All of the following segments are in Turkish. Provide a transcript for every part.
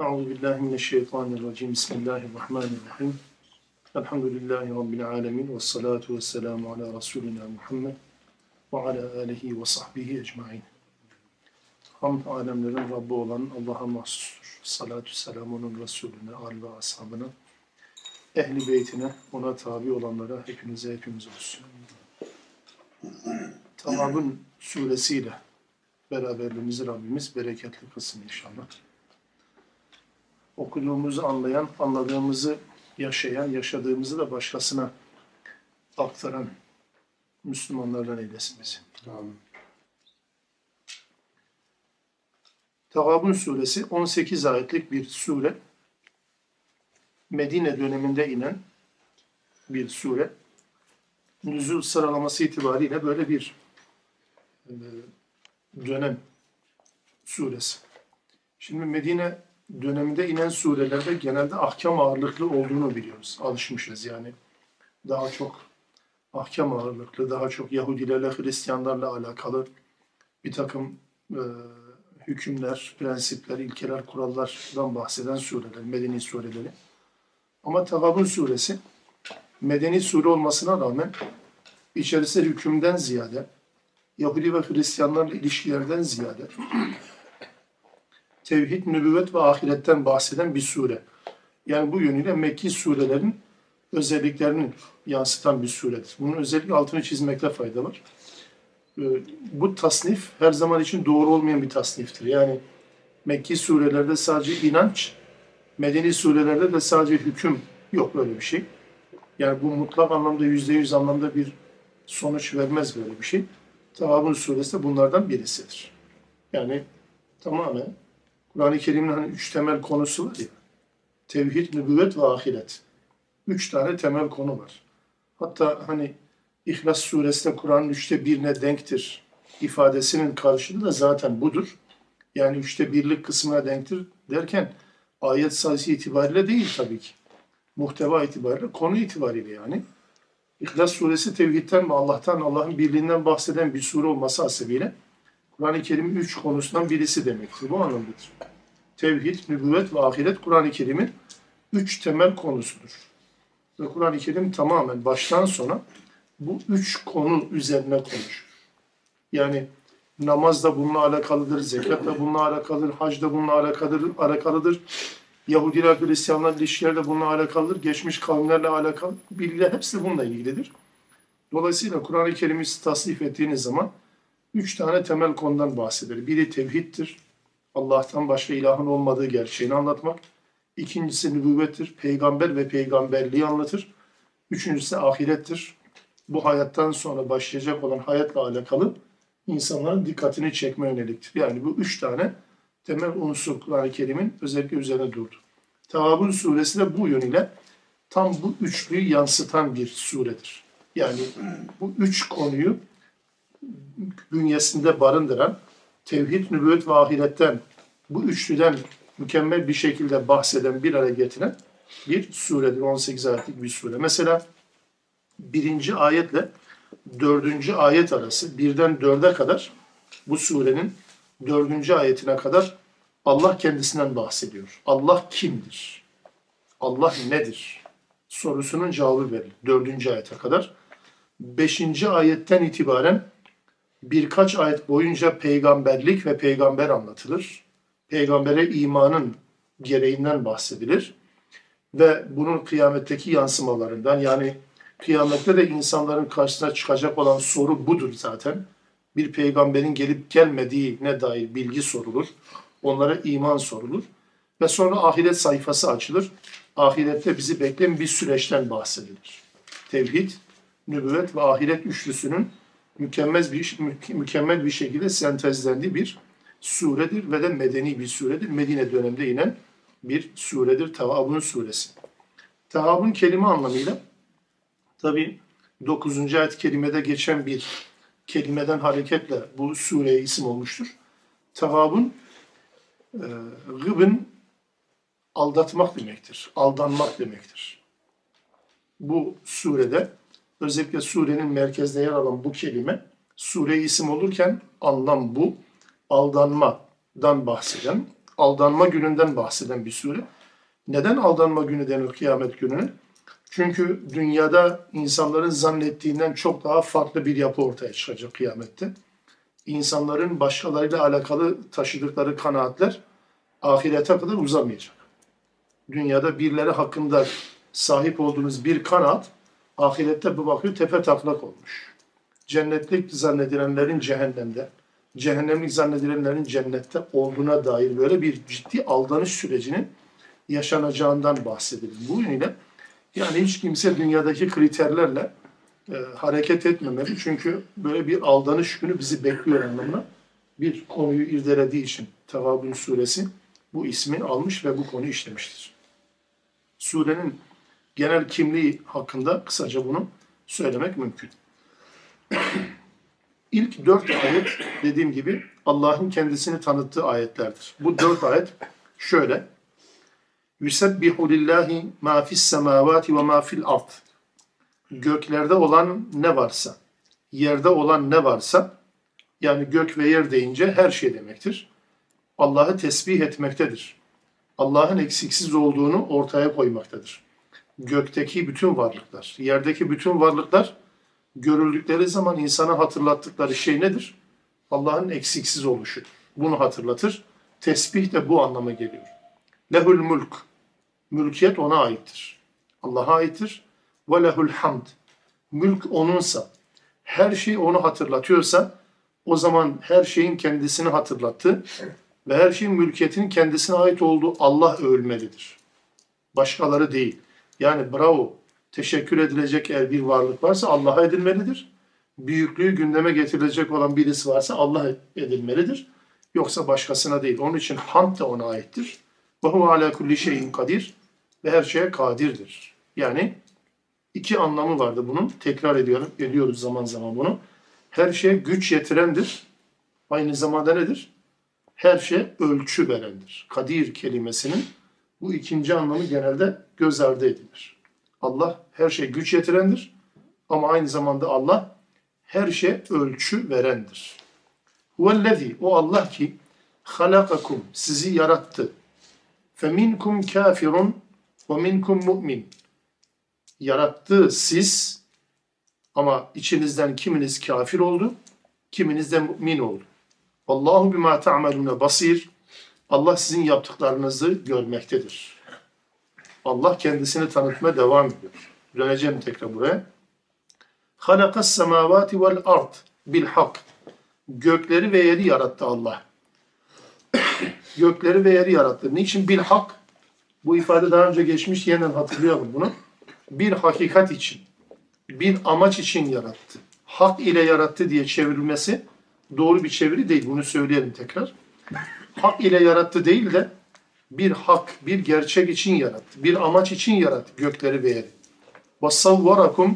Euzu billahi mineşşeytanirracim. Bismillahirrahmanirrahim. Elhamdülillahi rabbil alamin ve salatu vesselamu ala resulina Muhammed ve ala alihi ve sahbihi ecmaîn. Hamd alemlerin Rabbi olan Allah'a mahsustur. Salatü selam onun Resulüne, al ve ashabına, ehli beytine, ona tabi olanlara hepinize hepimiz olsun. Tamamın suresiyle beraberliğimizi Rabbimiz bereketli kılsın inşallah. Okuduğumuzu anlayan, anladığımızı yaşayan, yaşadığımızı da başkasına aktaran Müslümanlardan eylesin bizi. Amin. Tagabun suresi 18 ayetlik bir sure. Medine döneminde inen bir sure. Nüzul sıralaması itibariyle böyle bir e, dönem suresi. Şimdi Medine döneminde inen surelerde genelde ahkam ağırlıklı olduğunu biliyoruz. Alışmışız yani. Daha çok ahkam ağırlıklı, daha çok Yahudilerle, Hristiyanlarla alakalı bir takım e, hükümler, prensipler, ilkeler, kurallardan bahseden sureler, medeni sureleri. Ama Tagabun suresi medeni sure olmasına rağmen içerisinde hükümden ziyade, Yahudi ve Hristiyanlarla ilişkilerden ziyade tevhid, nübüvvet ve ahiretten bahseden bir sure. Yani bu yönüyle Mekki surelerin özelliklerini yansıtan bir suredir. Bunun özellikle altını çizmekte fayda var. Ee, Bu tasnif her zaman için doğru olmayan bir tasniftir. Yani Mekki surelerde sadece inanç, Medeni surelerde de sadece hüküm yok böyle bir şey. Yani bu mutlak anlamda yüzde yüz anlamda bir sonuç vermez böyle bir şey. Tahabun suresi de bunlardan birisidir. Yani tamamen Kur'an-ı Kerim'in hani üç temel konusu var ya. Tevhid, nübüvvet ve ahiret. Üç tane temel konu var. Hatta hani İhlas suresinde Kur'an'ın üçte birine denktir ifadesinin karşılığı da zaten budur. Yani üçte birlik kısmına denktir derken ayet sayısı itibariyle değil tabii ki. Muhteva itibariyle, konu itibariyle yani. İhlas suresi tevhidten ve Allah'tan, Allah'ın birliğinden bahseden bir sure olması hasebiyle Kur'an-ı Kerim'in üç konusundan birisi demektir. Bu anlamdadır. Tevhid, nübüvvet ve ahiret Kur'an-ı Kerim'in üç temel konusudur. Ve Kur'an-ı Kerim tamamen baştan sona bu üç konu üzerine konuşur. Yani namaz da bununla alakalıdır, zekat da bununla alakalıdır, hac da bununla alakalıdır, alakalıdır. Yahudiler, Hristiyanlar ilişkileri de bununla alakalıdır. Geçmiş kavimlerle alakalı bilgiler hepsi bununla ilgilidir. Dolayısıyla Kur'an-ı Kerim'i tasnif ettiğiniz zaman üç tane temel konudan bahseder. Biri tevhiddir. Allah'tan başka ilahın olmadığı gerçeğini anlatmak. İkincisi nübüvvettir. Peygamber ve peygamberliği anlatır. Üçüncüsü ahirettir. Bu hayattan sonra başlayacak olan hayatla alakalı insanların dikkatini çekme yöneliktir. Yani bu üç tane temel unsur Kur'an-ı Kerim'in özellikle üzerine durdu. Tevabun suresi de bu yönüyle tam bu üçlüyü yansıtan bir suredir. Yani bu üç konuyu bünyesinde barındıran tevhid, nübüvvet ve ahiretten bu üçlüden mükemmel bir şekilde bahseden, bir araya getiren bir suredir. 18 ayetlik bir sure. Mesela birinci ayetle dördüncü ayet arası birden dörde kadar bu surenin dördüncü ayetine kadar Allah kendisinden bahsediyor. Allah kimdir? Allah nedir? Sorusunun cevabı verilir. Dördüncü ayete kadar. Beşinci ayetten itibaren birkaç ayet boyunca peygamberlik ve peygamber anlatılır. Peygambere imanın gereğinden bahsedilir. Ve bunun kıyametteki yansımalarından yani kıyamette de insanların karşısına çıkacak olan soru budur zaten. Bir peygamberin gelip gelmediğine dair bilgi sorulur. Onlara iman sorulur. Ve sonra ahiret sayfası açılır. Ahirette bizi bekleyen bir süreçten bahsedilir. Tevhid, nübüvvet ve ahiret üçlüsünün mükemmel bir mükemmel bir şekilde sentezlendiği bir suredir ve de medeni bir suredir. Medine döneminde inen bir suredir. Tevabun suresi. Tevabun kelime anlamıyla tabi 9. ayet kelimede geçen bir kelimeden hareketle bu sureye isim olmuştur. Tevabun e, gıbın aldatmak demektir. Aldanmak demektir. Bu surede özellikle surenin merkezde yer alan bu kelime sure isim olurken anlam bu aldanmadan bahseden aldanma gününden bahseden bir sure. Neden aldanma günü denir kıyamet günü? Çünkü dünyada insanların zannettiğinden çok daha farklı bir yapı ortaya çıkacak kıyamette. İnsanların başkalarıyla alakalı taşıdıkları kanaatler ahirete kadar uzamayacak. Dünyada birileri hakkında sahip olduğunuz bir kanaat ahirette bu bakıyor tepe taklak olmuş. Cennetlik zannedilenlerin cehennemde, cehennemlik zannedilenlerin cennette olduğuna dair böyle bir ciddi aldanış sürecinin yaşanacağından bahsedilir. Bu yönüyle yani hiç kimse dünyadaki kriterlerle e, hareket etmemeli. Çünkü böyle bir aldanış günü bizi bekliyor anlamına bir konuyu irdelediği için Tevabun suresi bu ismi almış ve bu konuyu işlemiştir. Surenin genel kimliği hakkında kısaca bunu söylemek mümkün. İlk dört ayet dediğim gibi Allah'ın kendisini tanıttığı ayetlerdir. Bu dört ayet şöyle. Lillahi ma fis semavati ve ma fil ard. Göklerde olan ne varsa, yerde olan ne varsa, yani gök ve yer deyince her şey demektir. Allah'ı tesbih etmektedir. Allah'ın eksiksiz olduğunu ortaya koymaktadır. Gökteki bütün varlıklar, yerdeki bütün varlıklar görüldükleri zaman insana hatırlattıkları şey nedir? Allah'ın eksiksiz oluşu. Bunu hatırlatır. Tesbih de bu anlama geliyor. Lehul mulk. Mülkiyet ona aittir. Allah'a aittir. Ve lehul hamd. Mülk onunsa, her şey onu hatırlatıyorsa o zaman her şeyin kendisini hatırlattı ve her şeyin mülkiyetinin kendisine ait olduğu Allah övülmelidir. Başkaları değil. Yani bravo, teşekkür edilecek eğer bir varlık varsa Allah'a edilmelidir. Büyüklüğü gündeme getirilecek olan birisi varsa Allah edilmelidir. Yoksa başkasına değil. Onun için hamd da ona aittir. Ve hu ala kulli şeyin kadir ve her şeye kadirdir. Yani iki anlamı vardı bunun. Tekrar ediyorum, ediyoruz zaman zaman bunu. Her şeye güç yetirendir. Aynı zamanda nedir? Her şey ölçü verendir. Kadir kelimesinin bu ikinci anlamı genelde göz ardı edilir. Allah her şey güç yetirendir ama aynı zamanda Allah her şey ölçü verendir. Huvellezî o Allah ki halakakum sizi yarattı. Feminkum kafirun ve minkum mu'min. Yarattı siz ama içinizden kiminiz kafir oldu, kiminiz de mümin oldu. Allahu bima ta'malune basir. Allah sizin yaptıklarınızı görmektedir. Allah kendisini tanıtmaya devam ediyor. Döneceğim tekrar buraya. Halakas semavati vel ard. Gökleri ve yeri yarattı Allah. Gökleri ve yeri yarattı. Niçin bil hak? Bu ifade daha önce geçmiş yeniden hatırlayalım bunu. Bir hakikat için, bir amaç için yarattı. Hak ile yarattı diye çevrilmesi doğru bir çeviri değil. Bunu söyleyelim tekrar. Hak ile yarattı değil de bir hak, bir gerçek için yarattı. Bir amaç için yarattı gökleri ve yeri. وَصَوَّرَكُمْ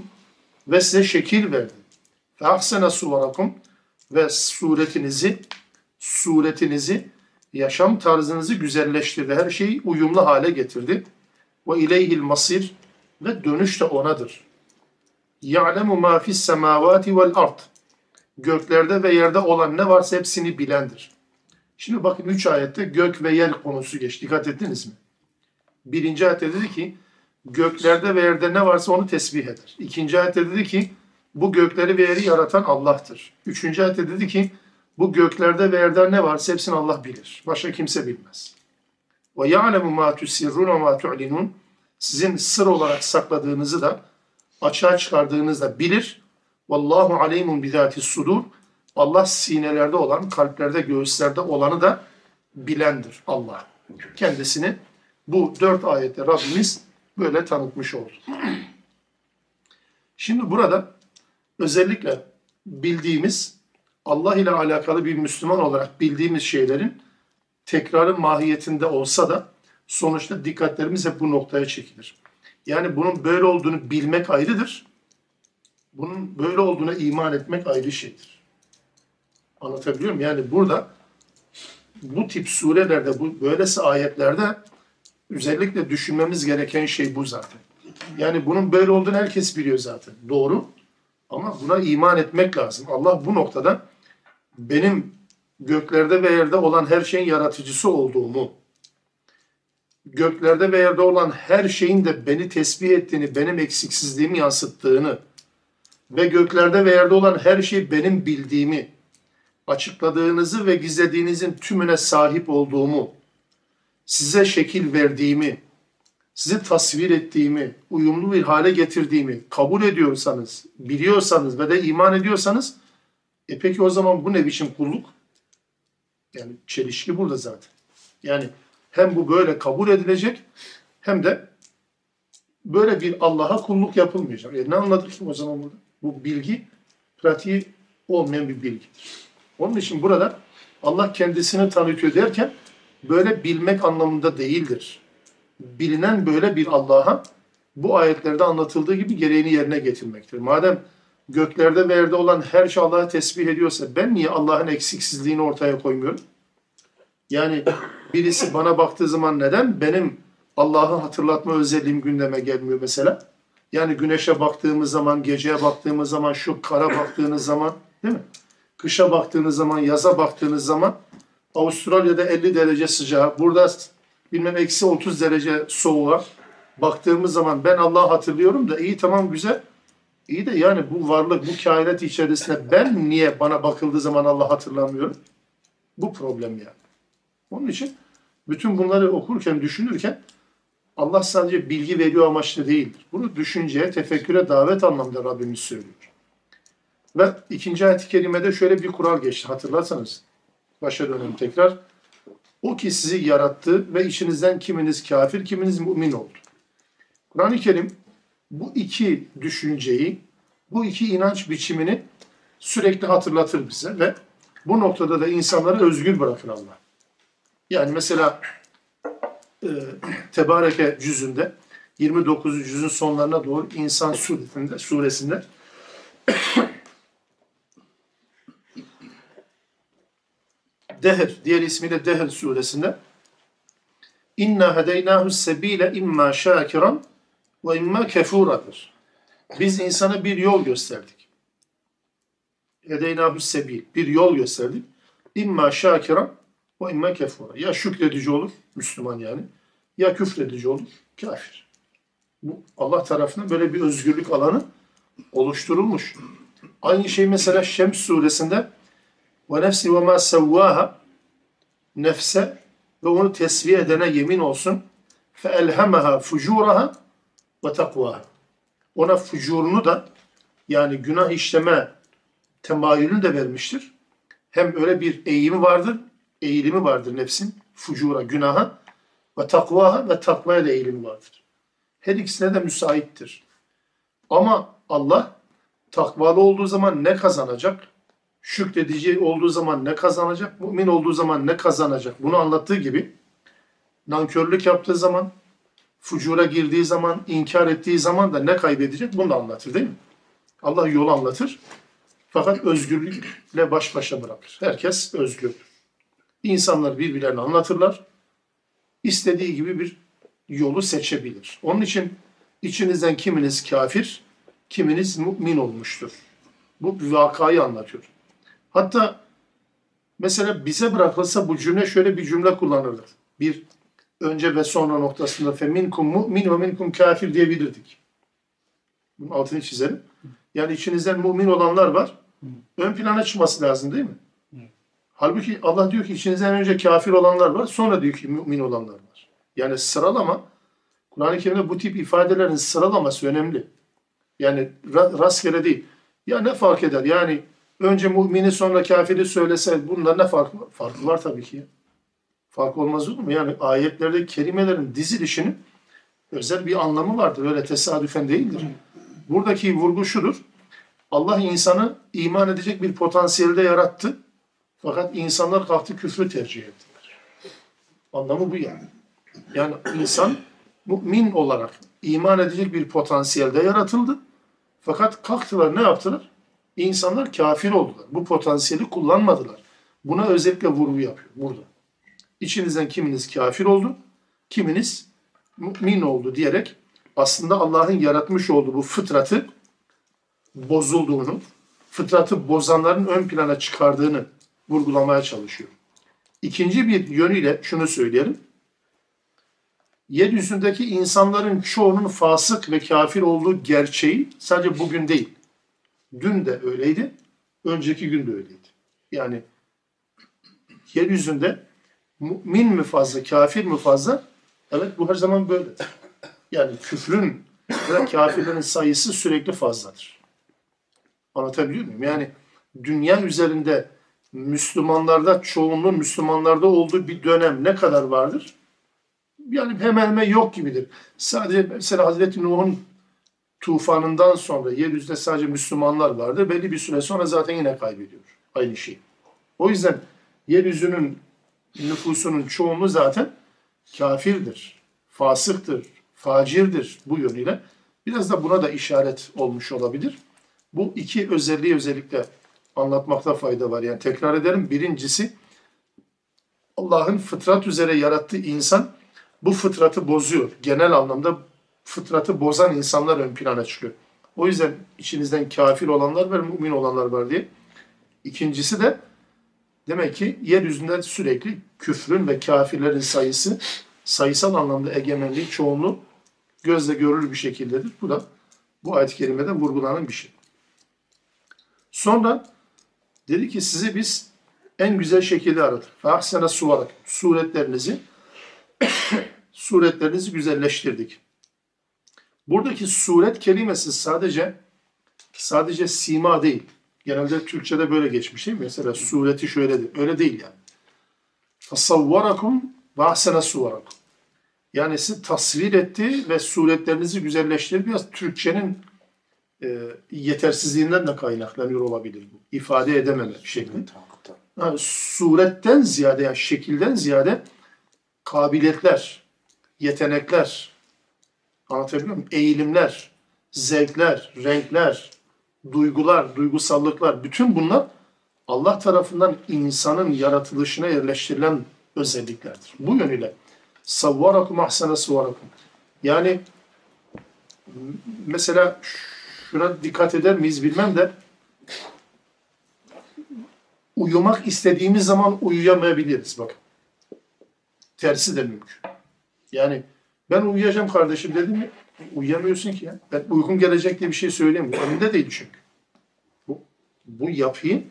Ve size şekil verdi. فَاَحْسَنَ suvarakum Ve suretinizi, suretinizi, yaşam tarzınızı güzelleştirdi. Her şeyi uyumlu hale getirdi. Ve ileyhil masir ve dönüş de onadır. يَعْلَمُ مَا فِي السَّمَاوَاتِ وَالْاَرْضِ Göklerde ve yerde olan ne varsa hepsini bilendir. Şimdi bakın üç ayette gök ve yer konusu geçti. Dikkat ettiniz mi? Birinci ayette dedi ki göklerde ve yerde ne varsa onu tesbih eder. İkinci ayette dedi ki bu gökleri ve yeri yaratan Allah'tır. Üçüncü ayette dedi ki bu göklerde ve yerde ne varsa hepsini Allah bilir. Başka kimse bilmez. Ve ya'lemu ma tusirrun ve ma tu'linun. Sizin sır olarak sakladığınızı da açığa çıkardığınızda bilir. Vallahu alimun bizati sudur. Allah sinelerde olan, kalplerde, göğüslerde olanı da bilendir Allah. Kendisini bu dört ayette Rabbimiz böyle tanıtmış oldu. Şimdi burada özellikle bildiğimiz Allah ile alakalı bir Müslüman olarak bildiğimiz şeylerin tekrarın mahiyetinde olsa da sonuçta dikkatlerimiz hep bu noktaya çekilir. Yani bunun böyle olduğunu bilmek ayrıdır. Bunun böyle olduğuna iman etmek ayrı şeydir. Anlatabiliyor muyum? Yani burada bu tip surelerde, bu böylesi ayetlerde özellikle düşünmemiz gereken şey bu zaten. Yani bunun böyle olduğunu herkes biliyor zaten. Doğru. Ama buna iman etmek lazım. Allah bu noktada benim göklerde ve yerde olan her şeyin yaratıcısı olduğumu, göklerde ve yerde olan her şeyin de beni tesbih ettiğini, benim eksiksizliğimi yansıttığını ve göklerde ve yerde olan her şeyi benim bildiğimi, açıkladığınızı ve gizlediğinizin tümüne sahip olduğumu, size şekil verdiğimi, sizi tasvir ettiğimi, uyumlu bir hale getirdiğimi kabul ediyorsanız, biliyorsanız ve de iman ediyorsanız, e peki o zaman bu ne biçim kulluk? Yani çelişki burada zaten. Yani hem bu böyle kabul edilecek hem de böyle bir Allah'a kulluk yapılmayacak. E ne anladık ki o zaman burada? Bu bilgi pratiği olmayan bir bilgidir. Onun için burada Allah kendisini tanıtıyor derken böyle bilmek anlamında değildir. Bilinen böyle bir Allah'a bu ayetlerde anlatıldığı gibi gereğini yerine getirmektir. Madem göklerde ve yerde olan her şey Allah'ı tesbih ediyorsa ben niye Allah'ın eksiksizliğini ortaya koymuyorum? Yani birisi bana baktığı zaman neden benim Allah'ı hatırlatma özelliğim gündeme gelmiyor mesela? Yani güneşe baktığımız zaman, geceye baktığımız zaman, şu kara baktığınız zaman değil mi? Kışa baktığınız zaman, yaza baktığınız zaman Avustralya'da 50 derece sıcağı, burada bilmem eksi 30 derece soğuğa baktığımız zaman ben Allah'ı hatırlıyorum da iyi tamam güzel. İyi de yani bu varlık, bu kainat içerisinde ben niye bana bakıldığı zaman Allah hatırlamıyorum? Bu problem yani. Onun için bütün bunları okurken, düşünürken Allah sadece bilgi veriyor amaçlı değildir. Bunu düşünceye, tefekküre davet anlamda Rabbimiz söylüyor. Ve ikinci ayet-i kerimede şöyle bir kural geçti hatırlarsanız. Başa dönelim tekrar. O ki sizi yarattı ve içinizden kiminiz kafir, kiminiz mümin oldu. Kur'an-ı Kerim bu iki düşünceyi, bu iki inanç biçimini sürekli hatırlatır bize ve bu noktada da insanları özgür bırakır Allah. Yani mesela e, Tebareke cüzünde 29. cüzün sonlarına doğru insan suresinde, suresinde Dehr, diğer ismiyle Dehr suresinde İnna hedeynahu sebile imma şakiran ve imma kefuradır. Biz insana bir yol gösterdik. Hedeynahu sebil, bir yol gösterdik. İmma şakiran ve imma kefura. Ya şükredici olur, Müslüman yani, ya küfredici olur, kafir. Bu Allah tarafından böyle bir özgürlük alanı oluşturulmuş. Aynı şey mesela Şems suresinde ve nefsi ve ma sevvaha nefse ve onu tesviye edene yemin olsun fe elhemaha fucuraha ve takvaha ona fucurunu da yani günah işleme temayülünü de vermiştir. Hem öyle bir eğimi vardır, eğilimi vardır nefsin fucura, günaha ve takvaha ve takvaya da eğilimi vardır. Her ikisine de müsaittir. Ama Allah takvalı olduğu zaman ne kazanacak? Şükredici olduğu zaman ne kazanacak? Mümin olduğu zaman ne kazanacak? Bunu anlattığı gibi nankörlük yaptığı zaman, fucura girdiği zaman, inkar ettiği zaman da ne kaybedecek? Bunu da anlatır değil mi? Allah yolu anlatır. Fakat özgürlükle baş başa bırakır. Herkes özgürdür. İnsanlar birbirlerini anlatırlar. İstediği gibi bir yolu seçebilir. Onun için içinizden kiminiz kafir, kiminiz mümin olmuştur. Bu vakayı anlatıyor. Hatta mesela bize bırakılsa bu cümle şöyle bir cümle kullanırlar. Bir önce ve sonra noktasında feminkum mu'min ve minkum kafir diyebilirdik. Bunun altını çizelim. Yani içinizden mümin olanlar var. Ön plana çıkması lazım değil mi? Halbuki Allah diyor ki içinizden önce kafir olanlar var. Sonra diyor ki mümin olanlar var. Yani sıralama Kur'an-ı Kerim'de bu tip ifadelerin sıralaması önemli. Yani rastgele değil. Ya ne fark eder? Yani önce mümini sonra kafiri söylese bunda ne fark var? Farkı var tabii ki. Fark olmaz olur mu? Yani ayetlerde kelimelerin dizilişinin özel bir anlamı vardır. Öyle tesadüfen değildir. Buradaki vurgu şudur. Allah insanı iman edecek bir potansiyelde yarattı. Fakat insanlar kalktı küfrü tercih ettiler. Anlamı bu yani. Yani insan mümin olarak iman edecek bir potansiyelde yaratıldı. Fakat kalktılar ne yaptılar? İnsanlar kafir oldular. Bu potansiyeli kullanmadılar. Buna özellikle vurgu yapıyor burada. İçinizden kiminiz kafir oldu, kiminiz mümin oldu diyerek aslında Allah'ın yaratmış olduğu bu fıtratı bozulduğunu, fıtratı bozanların ön plana çıkardığını vurgulamaya çalışıyor. İkinci bir yönüyle şunu söyleyelim. Yeryüzündeki insanların çoğunun fasık ve kafir olduğu gerçeği sadece bugün değil. Dün de öyleydi, önceki gün de öyleydi. Yani yeryüzünde mümin mi fazla, kafir mi fazla? Evet bu her zaman böyle. Yani küfrün ve kafirlerin sayısı sürekli fazladır. Anlatabiliyor muyum? Yani dünya üzerinde Müslümanlarda, çoğunluğun Müslümanlarda olduğu bir dönem ne kadar vardır? Yani hemen hemen yok gibidir. Sadece mesela Hazreti Nuh'un tufanından sonra yeryüzünde sadece Müslümanlar vardı. Belli bir süre sonra zaten yine kaybediyor aynı şeyi. O yüzden yeryüzünün nüfusunun çoğunluğu zaten kafirdir, fasıktır, facirdir bu yönüyle. Biraz da buna da işaret olmuş olabilir. Bu iki özelliği özellikle anlatmakta fayda var. Yani tekrar ederim. Birincisi Allah'ın fıtrat üzere yarattığı insan bu fıtratı bozuyor. Genel anlamda fıtratı bozan insanlar ön plana çıkıyor. O yüzden içinizden kafir olanlar var, mümin olanlar var diye. İkincisi de demek ki yeryüzünde sürekli küfrün ve kafirlerin sayısı sayısal anlamda egemenliği çoğunluğu gözle görülür bir şekildedir. Bu da bu ayet-i kerimede vurgulanan bir şey. Sonra dedi ki sizi biz en güzel şekilde aradık. Ahsene suvarak suretlerinizi suretlerinizi güzelleştirdik. Buradaki suret kelimesi sadece sadece sima değil. Genelde Türkçe'de böyle geçmiş değil mi? Mesela sureti şöyledir. Öyle değil yani. Tasavvarakum ve ahsene suvarakum. Yani sizi tasvir etti ve suretlerinizi güzelleştirdi. Biraz Türkçenin e, yetersizliğinden de kaynaklanıyor olabilir bu. İfade edememe şekli. Yani suretten ziyade, yani şekilden ziyade kabiliyetler, yetenekler, anlatabiliyor muyum? Eğilimler, zevkler, renkler, duygular, duygusallıklar, bütün bunlar Allah tarafından insanın yaratılışına yerleştirilen özelliklerdir. Bu yönüyle savvarakum ahsene suvarakum. Yani mesela şuna dikkat eder miyiz bilmem de uyumak istediğimiz zaman uyuyamayabiliriz bakın. Tersi de mümkün. Yani ben uyuyacağım kardeşim dedim uyuyamıyorsun ki ya. Ben uykum gelecek diye bir şey söylemiyorum. Önünde değil çünkü. Bu, bu yapıyı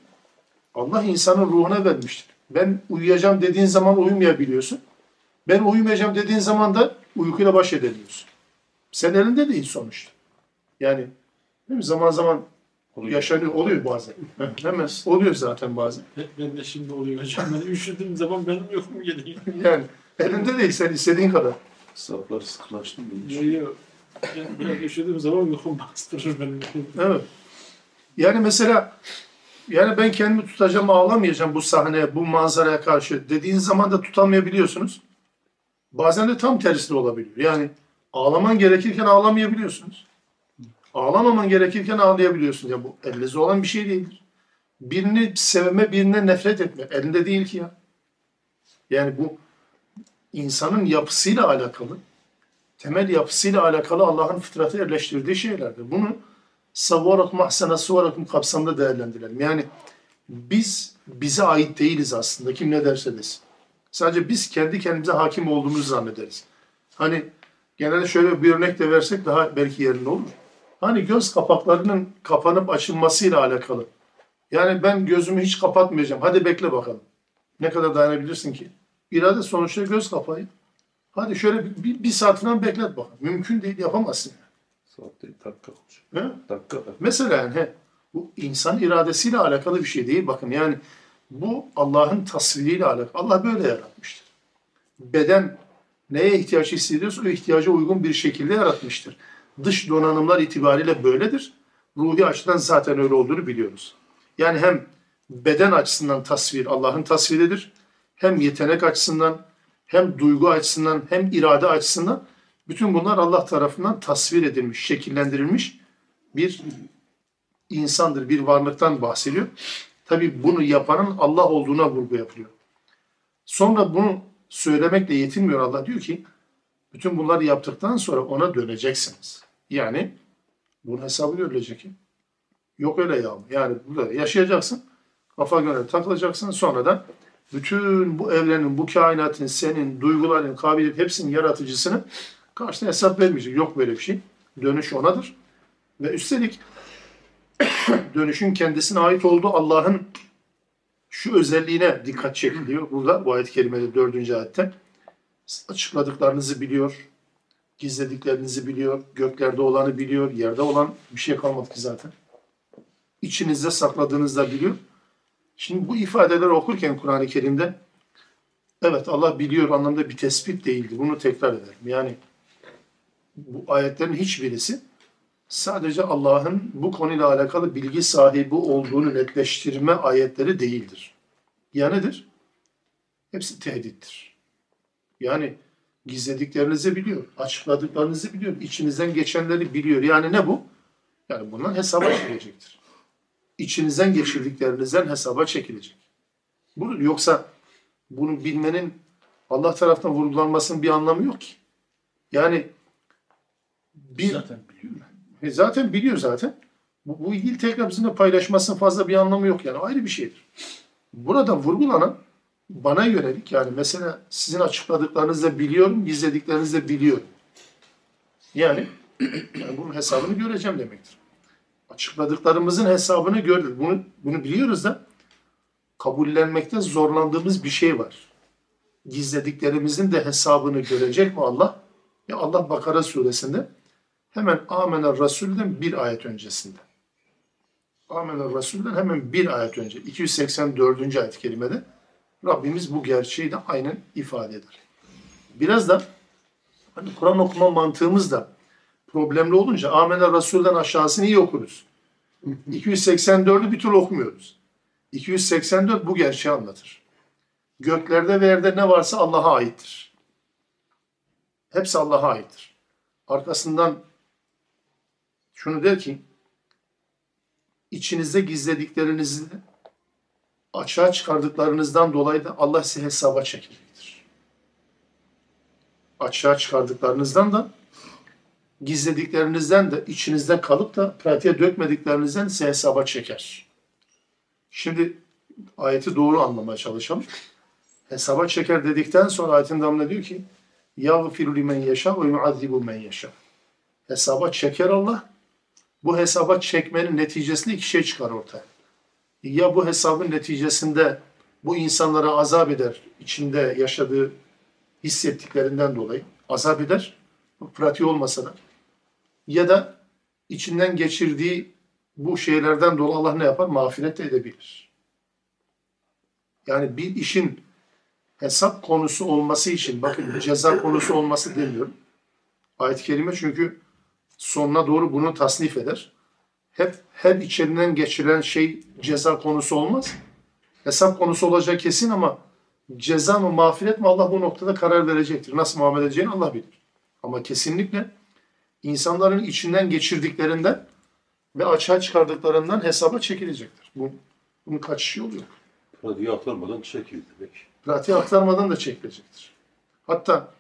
Allah insanın ruhuna vermiştir. Ben uyuyacağım dediğin zaman uyumayabiliyorsun. Ben uyumayacağım dediğin zaman da uykuyla baş edemiyorsun. Sen elinde değil sonuçta. Yani değil mi? zaman zaman oluyor. yaşanıyor, oluyor bazen. Hemen oluyor zaten bazen. Ben de şimdi oluyor hocam. Ben üşüdüğüm zaman benim uykum geliyor. Yani elinde değil sen istediğin kadar. Saflar sıkılaştı mı? Yok yok. Yani biraz üşüdüğüm zaman uykum bastırır benim. Evet. Yani mesela yani ben kendimi tutacağım, ağlamayacağım bu sahneye, bu manzaraya karşı dediğin zaman da tutamayabiliyorsunuz. Bazen de tam tersi de olabiliyor. Yani ağlaman gerekirken ağlamayabiliyorsunuz. Ağlamaman gerekirken ağlayabiliyorsunuz. Ya bu elinizde olan bir şey değildir. Birini sevme, birine nefret etme. Elinde değil ki ya. Yani bu insanın yapısıyla alakalı, temel yapısıyla alakalı Allah'ın fıtratı yerleştirdiği şeylerdir. Bunu savvarak mahsene suvarakum kapsamında değerlendirelim. Yani biz bize ait değiliz aslında. Kim ne derse desin. Sadece biz kendi kendimize hakim olduğumuzu zannederiz. Hani genelde şöyle bir örnek de versek daha belki yerinde olur. Hani göz kapaklarının kapanıp açılmasıyla alakalı. Yani ben gözümü hiç kapatmayacağım. Hadi bekle bakalım. Ne kadar dayanabilirsin ki? İrade sonuçta göz kapayı. Hadi şöyle bir, bir, bir saat falan beklet bakalım. Mümkün değil yapamazsın. Saat değil, dakika olacak. He? Dakika. Mesela yani he, bu insan iradesiyle alakalı bir şey değil. Bakın yani bu Allah'ın tasviriyle alakalı. Allah böyle yaratmıştır. Beden neye ihtiyaç hissediyorsa o ihtiyaca uygun bir şekilde yaratmıştır. Dış donanımlar itibariyle böyledir. Ruhi açıdan zaten öyle olduğunu biliyoruz. Yani hem beden açısından tasvir Allah'ın tasviridir. Hem yetenek açısından, hem duygu açısından, hem irade açısından bütün bunlar Allah tarafından tasvir edilmiş, şekillendirilmiş bir insandır, bir varlıktan bahsediyor. Tabi bunu yapanın Allah olduğuna vurgu yapılıyor. Sonra bunu söylemekle yetinmiyor Allah diyor ki bütün bunları yaptıktan sonra ona döneceksiniz. Yani bunun hesabı görülecek. Yok öyle ya. Yani burada yaşayacaksın. Kafa göre takılacaksın. Sonra da bütün bu evrenin, bu kainatın, senin, duyguların, kabiliyet hepsinin yaratıcısını karşına hesap vermeyecek. Yok böyle bir şey. Dönüş onadır. Ve üstelik dönüşün kendisine ait olduğu Allah'ın şu özelliğine dikkat çekiliyor. Burada bu ayet-i kerimede dördüncü ayette açıkladıklarınızı biliyor, gizlediklerinizi biliyor, göklerde olanı biliyor, yerde olan bir şey kalmadı ki zaten. İçinizde sakladığınızı da biliyor. Şimdi bu ifadeleri okurken Kur'an-ı Kerim'de evet Allah biliyor anlamda bir tespit değildi. Bunu tekrar ederim. Yani bu ayetlerin hiçbirisi sadece Allah'ın bu konuyla alakalı bilgi sahibi olduğunu netleştirme ayetleri değildir. Ya nedir? Hepsi tehdittir. Yani gizlediklerinizi biliyor, açıkladıklarınızı biliyor, içinizden geçenleri biliyor. Yani ne bu? Yani bundan hesaba çekilecektir. İçinizden geçirdiklerinizden hesaba çekilecek. Bu, yoksa bunu bilmenin Allah tarafından vurgulanmasının bir anlamı yok ki. Yani bir, Zaten biliyor. e zaten biliyor zaten. Bu, bu bilgiyi tekrar bizimle paylaşmasının fazla bir anlamı yok yani ayrı bir şeydir. Burada vurgulanan bana yönelik yani mesela sizin açıkladıklarınızı biliyorum, gizlediklerinizi de biliyorum. Yani, yani bunun hesabını göreceğim demektir. Açıkladıklarımızın hesabını gördük. Bunu, bunu biliyoruz da kabullenmekte zorlandığımız bir şey var. Gizlediklerimizin de hesabını görecek mi Allah? Ya Allah Bakara suresinde hemen Amener Resul'den bir ayet öncesinde. Amener Resul'den hemen bir ayet önce. 284. ayet-i Rabbimiz bu gerçeği de aynen ifade eder. Biraz da hani Kur'an okuma mantığımız da problemli olunca Amener Resul'den aşağısını iyi okuruz. 284'ü bir türlü okumuyoruz. 284 bu gerçeği anlatır. Göklerde ve yerde ne varsa Allah'a aittir. Hepsi Allah'a aittir. Arkasından şunu der ki içinizde gizlediklerinizi açığa çıkardıklarınızdan dolayı da Allah size hesaba çekecektir. Açığa çıkardıklarınızdan da gizlediklerinizden de içinizde kalıp da pratiğe dökmediklerinizden size hesaba çeker. Şimdi ayeti doğru anlamaya çalışalım. Hesaba çeker dedikten sonra ayetin devamında diyor ki يَغْفِرُ لِمَنْ يَشَاءُ وَيُعَذِّبُ مَنْ يَشَاءُ Hesaba çeker Allah. Bu hesaba çekmenin neticesinde iki şey çıkar ortaya. Ya bu hesabın neticesinde bu insanlara azap eder, içinde yaşadığı hissettiklerinden dolayı azap eder, bu pratiği olmasa da. Ya da içinden geçirdiği bu şeylerden dolayı Allah ne yapar? Mağfiret de edebilir. Yani bir işin hesap konusu olması için, bakın ceza konusu olması demiyorum. Ayet-i Kerime çünkü sonuna doğru bunu tasnif eder. Hep her içerinden geçiren şey ceza konusu olmaz. Hesap konusu olacak kesin ama ceza mı mağfiret mi Allah bu noktada karar verecektir. Nasıl muamele edeceğini Allah bilir. Ama kesinlikle insanların içinden geçirdiklerinden ve açığa çıkardıklarından hesaba çekilecektir. Bu, bunun kaçışı yolu yok. Radyoyu aktarmadan çekiyor demek. pratiğe aktarmadan da çekilecektir. Hatta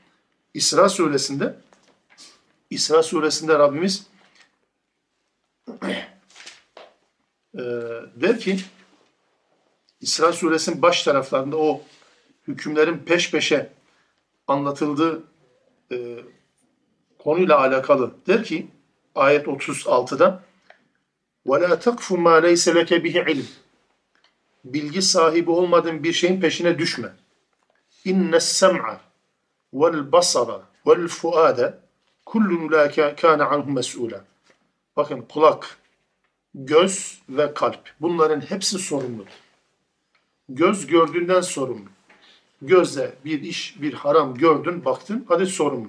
İsra suresinde İsra suresinde Rabbimiz e, der ki İsra suresinin baş taraflarında o hükümlerin peş peşe anlatıldığı e, konuyla alakalı der ki ayet 36'da وَلَا تَقْفُ مَا لَيْسَ لَكَ بِهِ عِلْمٍ bilgi sahibi olmadığın bir şeyin peşine düşme. İnne sem'a vel basara vel fuade kullun la kana anhu mes'ula. Bakın kulak, göz ve kalp. Bunların hepsi sorumludur. Göz gördüğünden sorumlu. Gözle bir iş, bir haram gördün, baktın, hadi sorumlu.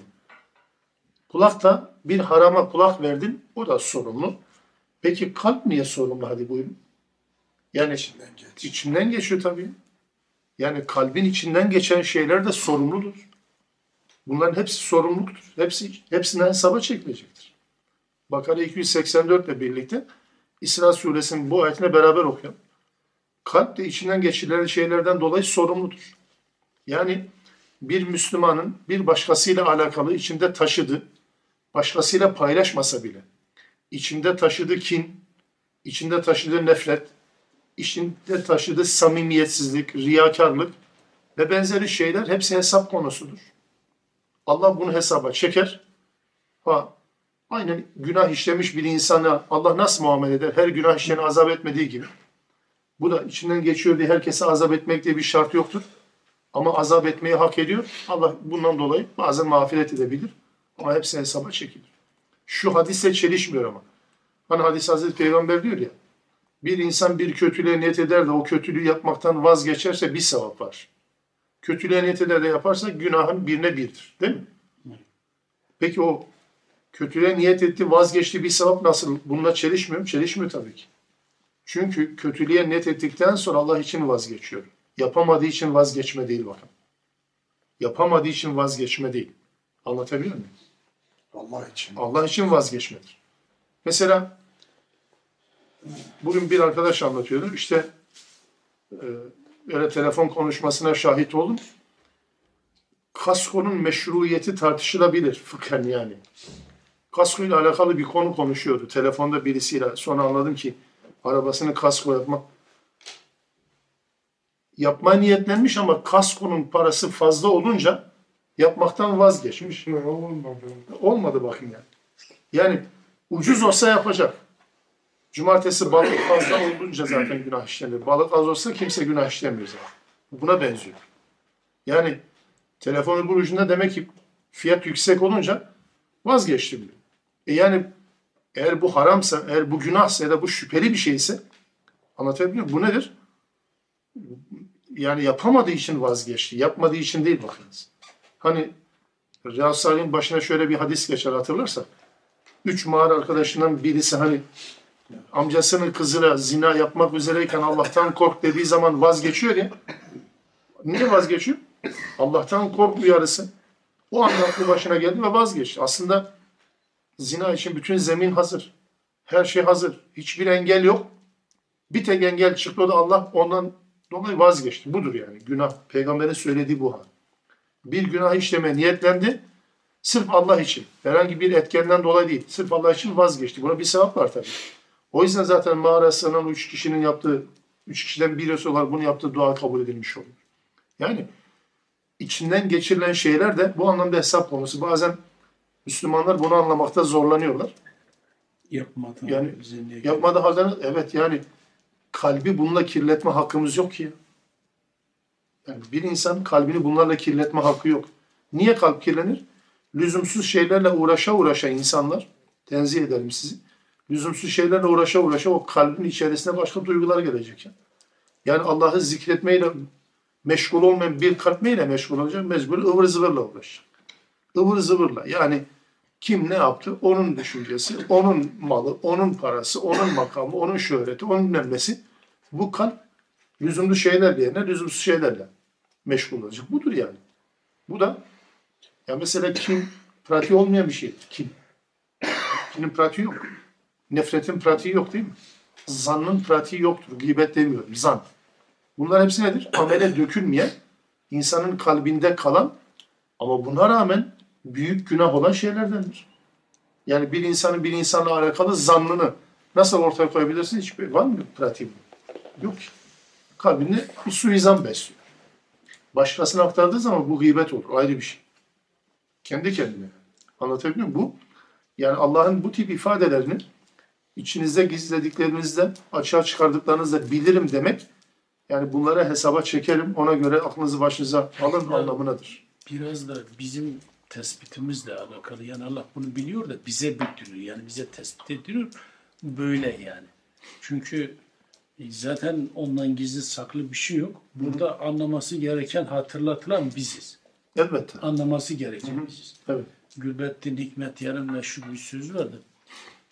Kulak da bir harama kulak verdin, o da sorumlu. Peki kalp niye sorumlu? Hadi buyurun. Yani içinden geçiyor tabii. Yani kalbin içinden geçen şeyler de sorumludur. Bunların hepsi sorumluluktur. Hepsi, hepsinden hesaba çekilecektir. Bakara 284 ile birlikte İsra suresinin bu ayetine beraber okuyalım. Kalp de içinden geçirilen şeylerden dolayı sorumludur. Yani bir Müslümanın bir başkasıyla alakalı içinde taşıdığı, başkasıyla paylaşmasa bile, içinde taşıdığı kin, içinde taşıdığı nefret, işinde taşıdığı samimiyetsizlik, riyakarlık ve benzeri şeyler hepsi hesap konusudur. Allah bunu hesaba çeker. Ha, aynen günah işlemiş bir insana Allah nasıl muamele eder? Her günah işleyeni azap etmediği gibi. Bu da içinden geçiyor diye herkese azap etmek diye bir şart yoktur. Ama azap etmeyi hak ediyor. Allah bundan dolayı bazen mağfiret edebilir. Ama hepsi hesaba çekilir. Şu hadise çelişmiyor ama. Hani hadis Hazreti Peygamber diyor ya. Bir insan bir kötülüğe niyet eder de o kötülüğü yapmaktan vazgeçerse bir sevap var. Kötülüğe niyet eder de yaparsa günahın birine birdir. Değil mi? Peki o kötülüğe niyet etti, vazgeçti bir sevap nasıl? Bununla çelişmiyor mu? Çelişmiyor tabii ki. Çünkü kötülüğe niyet ettikten sonra Allah için vazgeçiyor. Yapamadığı için vazgeçme değil bakın. Yapamadığı için vazgeçme değil. Anlatabiliyor muyum? Allah için. Allah için vazgeçmedir. Mesela bugün bir arkadaş anlatıyordu. İşte e, öyle telefon konuşmasına şahit oldum. Kaskonun meşruiyeti tartışılabilir fıkhen yani. Kasko ile alakalı bir konu konuşuyordu. Telefonda birisiyle. Sonra anladım ki arabasını kasko yapmak yapmaya niyetlenmiş ama kaskonun parası fazla olunca yapmaktan vazgeçmiş. Olmadı. Olmadı bakın yani. Yani ucuz olsa yapacak. Cumartesi balık fazla olunca zaten günah işlenir. Balık az olsa kimse günah işlemiyor zaten. Buna benziyor. Yani telefonu bu ucunda demek ki fiyat yüksek olunca vazgeçti bile. E yani eğer bu haramsa, eğer bu günahsa ya da bu şüpheli bir şeyse anlatabiliyor muyum? Bu nedir? Yani yapamadığı için vazgeçti. Yapmadığı için değil bakınız. Hani Riyad Salih'in başına şöyle bir hadis geçer hatırlarsak. Üç mağara arkadaşından birisi hani amcasının kızıyla zina yapmak üzereyken Allah'tan kork dediği zaman vazgeçiyor ya. Niye vazgeçiyor? Allah'tan kork uyarısı. O anda aklı başına geldi ve vazgeçti. Aslında zina için bütün zemin hazır. Her şey hazır. Hiçbir engel yok. Bir tek engel çıktı o da Allah ondan dolayı vazgeçti. Budur yani günah. Peygamberin söylediği bu hal bir günah işleme niyetlendi. Sırf Allah için. Herhangi bir etkenden dolayı değil. Sırf Allah için vazgeçti. Buna bir sevap var tabii. O yüzden zaten mağara sığınan üç kişinin yaptığı, üç kişiden birisi olarak bunu yaptığı dua kabul edilmiş oluyor. Yani içinden geçirilen şeyler de bu anlamda hesap konusu. Bazen Müslümanlar bunu anlamakta zorlanıyorlar. Yapmadan. Yani bize niye Yapmadığı halde evet yani kalbi bununla kirletme hakkımız yok ki. ya. Yani bir insan kalbini bunlarla kirletme hakkı yok. Niye kalp kirlenir? Lüzumsuz şeylerle uğraşa uğraşa insanlar, tenzih ederim sizi. Lüzumsuz şeylerle uğraşa uğraşa o kalbin içerisine başka duygular gelecek. ya. Yani Allah'ı zikretmeyle meşgul olmayan bir kalp neyle meşgul olacak? Mecbur ıvır zıvırla uğraşacak. Ivır zıvırla. Yani kim ne yaptı? Onun düşüncesi, onun malı, onun parası, onun makamı, onun şöhreti, onun nemmesi. Bu kalp lüzumlu şeyler yerine lüzumsuz şeylerle meşgul olacak. Budur yani. Bu da ya mesela kim pratiği olmayan bir şey. Kim? Kimin pratiği yok. Nefretin pratiği yok değil mi? Zannın pratiği yoktur. Gıybet demiyorum. Zan. Bunlar hepsi nedir? Amele dökülmeyen, insanın kalbinde kalan ama buna rağmen büyük günah olan şeylerdendir. Yani bir insanın bir insanla alakalı zannını nasıl ortaya koyabilirsin? Hiçbir var mı pratiği? Yok. Kalbinde bir suizan besliyor. Başkasına aktardığı zaman bu gıybet olur. Ayrı bir şey. Kendi kendine. Anlatabiliyor muyum? Bu yani Allah'ın bu tip ifadelerini içinizde gizlediklerinizden açığa çıkardıklarınızda bilirim demek yani bunlara hesaba çekerim ona göre aklınızı başınıza alın anlamındadır. Biraz da bizim tespitimizle alakalı. Yani Allah bunu biliyor da bize bildiriyor. Yani bize tespit ediyor. Böyle yani. Çünkü zaten ondan gizli saklı bir şey yok. Burada anlaması gereken, hatırlatılan biziz. Elbette. Anlaması gereken biziz. Evet. Gülbettin Hikmet Yarın meşhur bir söz vardı.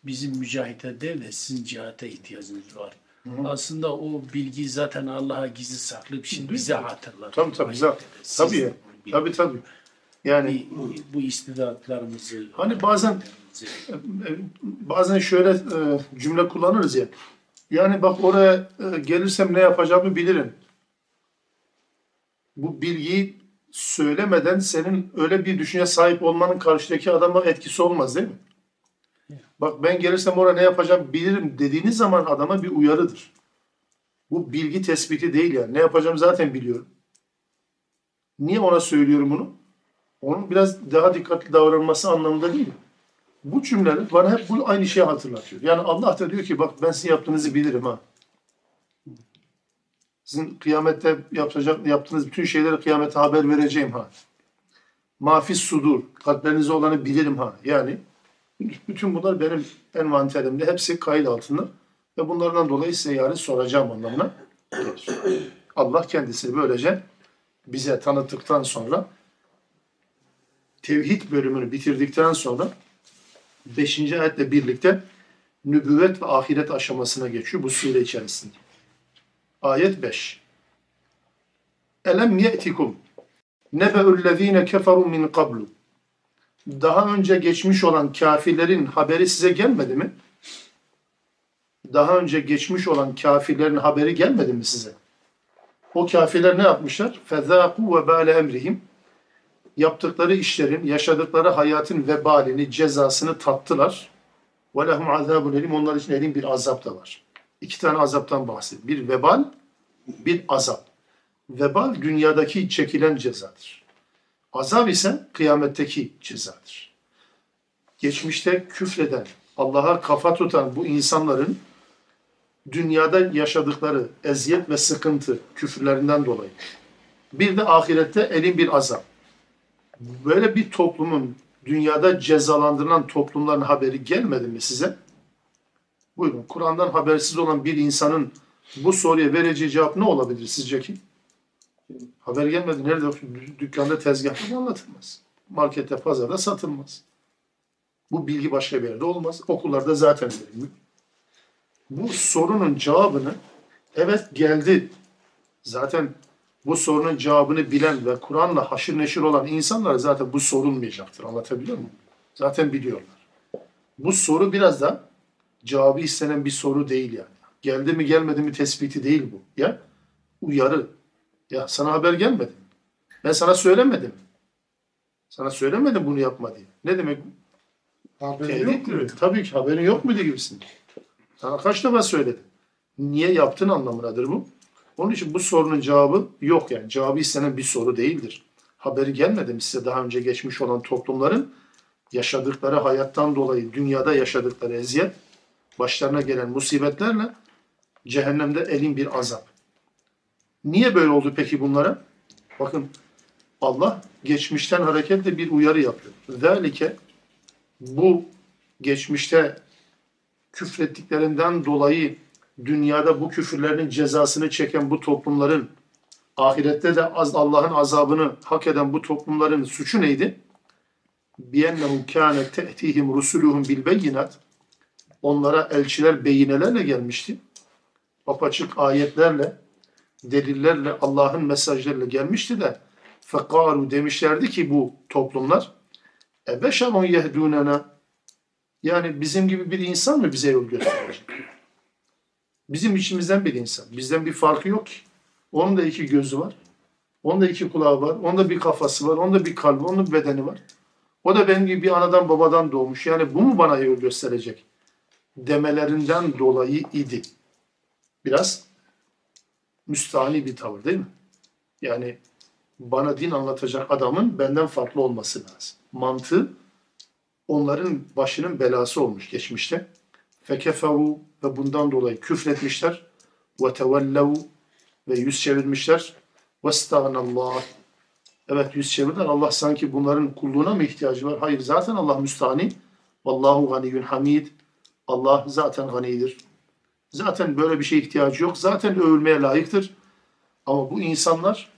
Bizim mücahite değil de sizin cihate ihtiyacınız var. Aslında o bilgi zaten Allah'a gizli saklı bir şey. Bize hatırlar. Tabii tabii. Siz Tabii. Tabii tabii. Yani Bu, bu istidatlarımızı Hani bazen bazen şöyle e, cümle kullanırız ya. Yani bak oraya e, gelirsem ne yapacağımı bilirim. Bu bilgiyi söylemeden senin öyle bir düşünce sahip olmanın karşıdaki adama etkisi olmaz değil mi? Bak ben gelirsem oraya ne yapacağım bilirim dediğiniz zaman adama bir uyarıdır. Bu bilgi tespiti değil yani. Ne yapacağım zaten biliyorum. Niye ona söylüyorum bunu? Onun biraz daha dikkatli davranması anlamında değil. Bu cümleler bana hep bu aynı şeyi hatırlatıyor. Yani Allah da diyor ki bak ben sizin yaptığınızı bilirim ha. Sizin kıyamette yapacak, yaptığınız bütün şeyleri kıyamete haber vereceğim ha. Mafis sudur. Kalplerinizde olanı bilirim ha. Yani bütün bunlar benim envanterimde. Hepsi kayıt altında. Ve bunlardan dolayı size yarın soracağım anlamına. Allah kendisi böylece bize tanıttıktan sonra tevhid bölümünü bitirdikten sonra 5. ayetle birlikte nübüvvet ve ahiret aşamasına geçiyor bu sure içerisinde. Ayet 5. Elem ye'tikum nebe'ullezine keferu min kablu. Daha önce geçmiş olan kafirlerin haberi size gelmedi mi? Daha önce geçmiş olan kafirlerin haberi gelmedi mi size? O kafirler ne yapmışlar? Fezâku ve bâle emrihim Yaptıkları işlerin, yaşadıkları hayatın vebalini, cezasını tattılar. وَلَهُمْ عَذَابٌ elim Onlar için elin bir azap da var. İki tane azaptan bahsediyor. Bir vebal, bir azap. Vebal dünyadaki çekilen cezadır. Azap ise kıyametteki cezadır. Geçmişte küfreden, Allah'a kafa tutan bu insanların dünyada yaşadıkları eziyet ve sıkıntı küfürlerinden dolayı. Bir de ahirette elin bir azap. Böyle bir toplumun dünyada cezalandırılan toplumların haberi gelmedi mi size? Buyurun. Kur'an'dan habersiz olan bir insanın bu soruya vereceği cevap ne olabilir sizce ki? Haber gelmedi. Nerede? Dü- Dükkanda, tezgahta anlatılmaz. Markette, pazarda satılmaz. Bu bilgi başka bir yerde olmaz. Okullarda zaten verilmiyor. Bu sorunun cevabını evet geldi. Zaten bu sorunun cevabını bilen ve Kur'an'la haşır neşir olan insanlara zaten bu sorulmayacaktır. Anlatabiliyor muyum? Zaten biliyorlar. Bu soru biraz da cevabı istenen bir soru değil yani. Geldi mi gelmedi mi tespiti değil bu. Ya uyarı. Ya sana haber gelmedi mi? Ben sana söylemedim. Sana söylemedim bunu yapma diye. Ne demek bu? Haberi Tehdit yok mu? Tabii ki haberin yok muydu gibisin. Sana kaç defa söyledim. Niye yaptın anlamındadır bu. Onun için bu sorunun cevabı yok yani. Cevabı istenen bir soru değildir. Haberi gelmedi mi size daha önce geçmiş olan toplumların yaşadıkları hayattan dolayı dünyada yaşadıkları eziyet, başlarına gelen musibetlerle cehennemde elin bir azap. Niye böyle oldu peki bunlara? Bakın Allah geçmişten hareketle bir uyarı yapıyor. Zalike bu geçmişte küfrettiklerinden dolayı dünyada bu küfürlerin cezasını çeken bu toplumların ahirette de az Allah'ın azabını hak eden bu toplumların suçu neydi? بِيَنَّهُ كَانَتْ تَأْتِيهِمْ رُسُلُهُمْ بِالْبَيِّنَاتِ Onlara elçiler beyinelerle gelmişti. Apaçık ayetlerle, delillerle, Allah'ın mesajlarıyla gelmişti de فَقَالُوا demişlerdi ki bu toplumlar اَبَشَرٌ يَهْدُونَنَا Yani bizim gibi bir insan mı bize yol gösterecek? Bizim içimizden bir insan. Bizden bir farkı yok ki. Onun da iki gözü var. Onun da iki kulağı var. Onun da bir kafası var. Onun da bir kalbi, onun da bir bedeni var. O da benim gibi bir anadan babadan doğmuş. Yani bu mu bana yol gösterecek? Demelerinden dolayı idi. Biraz müstahni bir tavır değil mi? Yani bana din anlatacak adamın benden farklı olması lazım. Mantığı onların başının belası olmuş geçmişte. Fekeferu ve bundan dolayı küfretmişler. Ve tevellev ve yüz çevirmişler. Ve stağnallah. Evet yüz çevirdiler. Allah sanki bunların kulluğuna mı ihtiyacı var? Hayır zaten Allah müstahni. Vallahu ganiyyun hamid. Allah zaten ganidir. Zaten böyle bir şeye ihtiyacı yok. Zaten övülmeye layıktır. Ama bu insanlar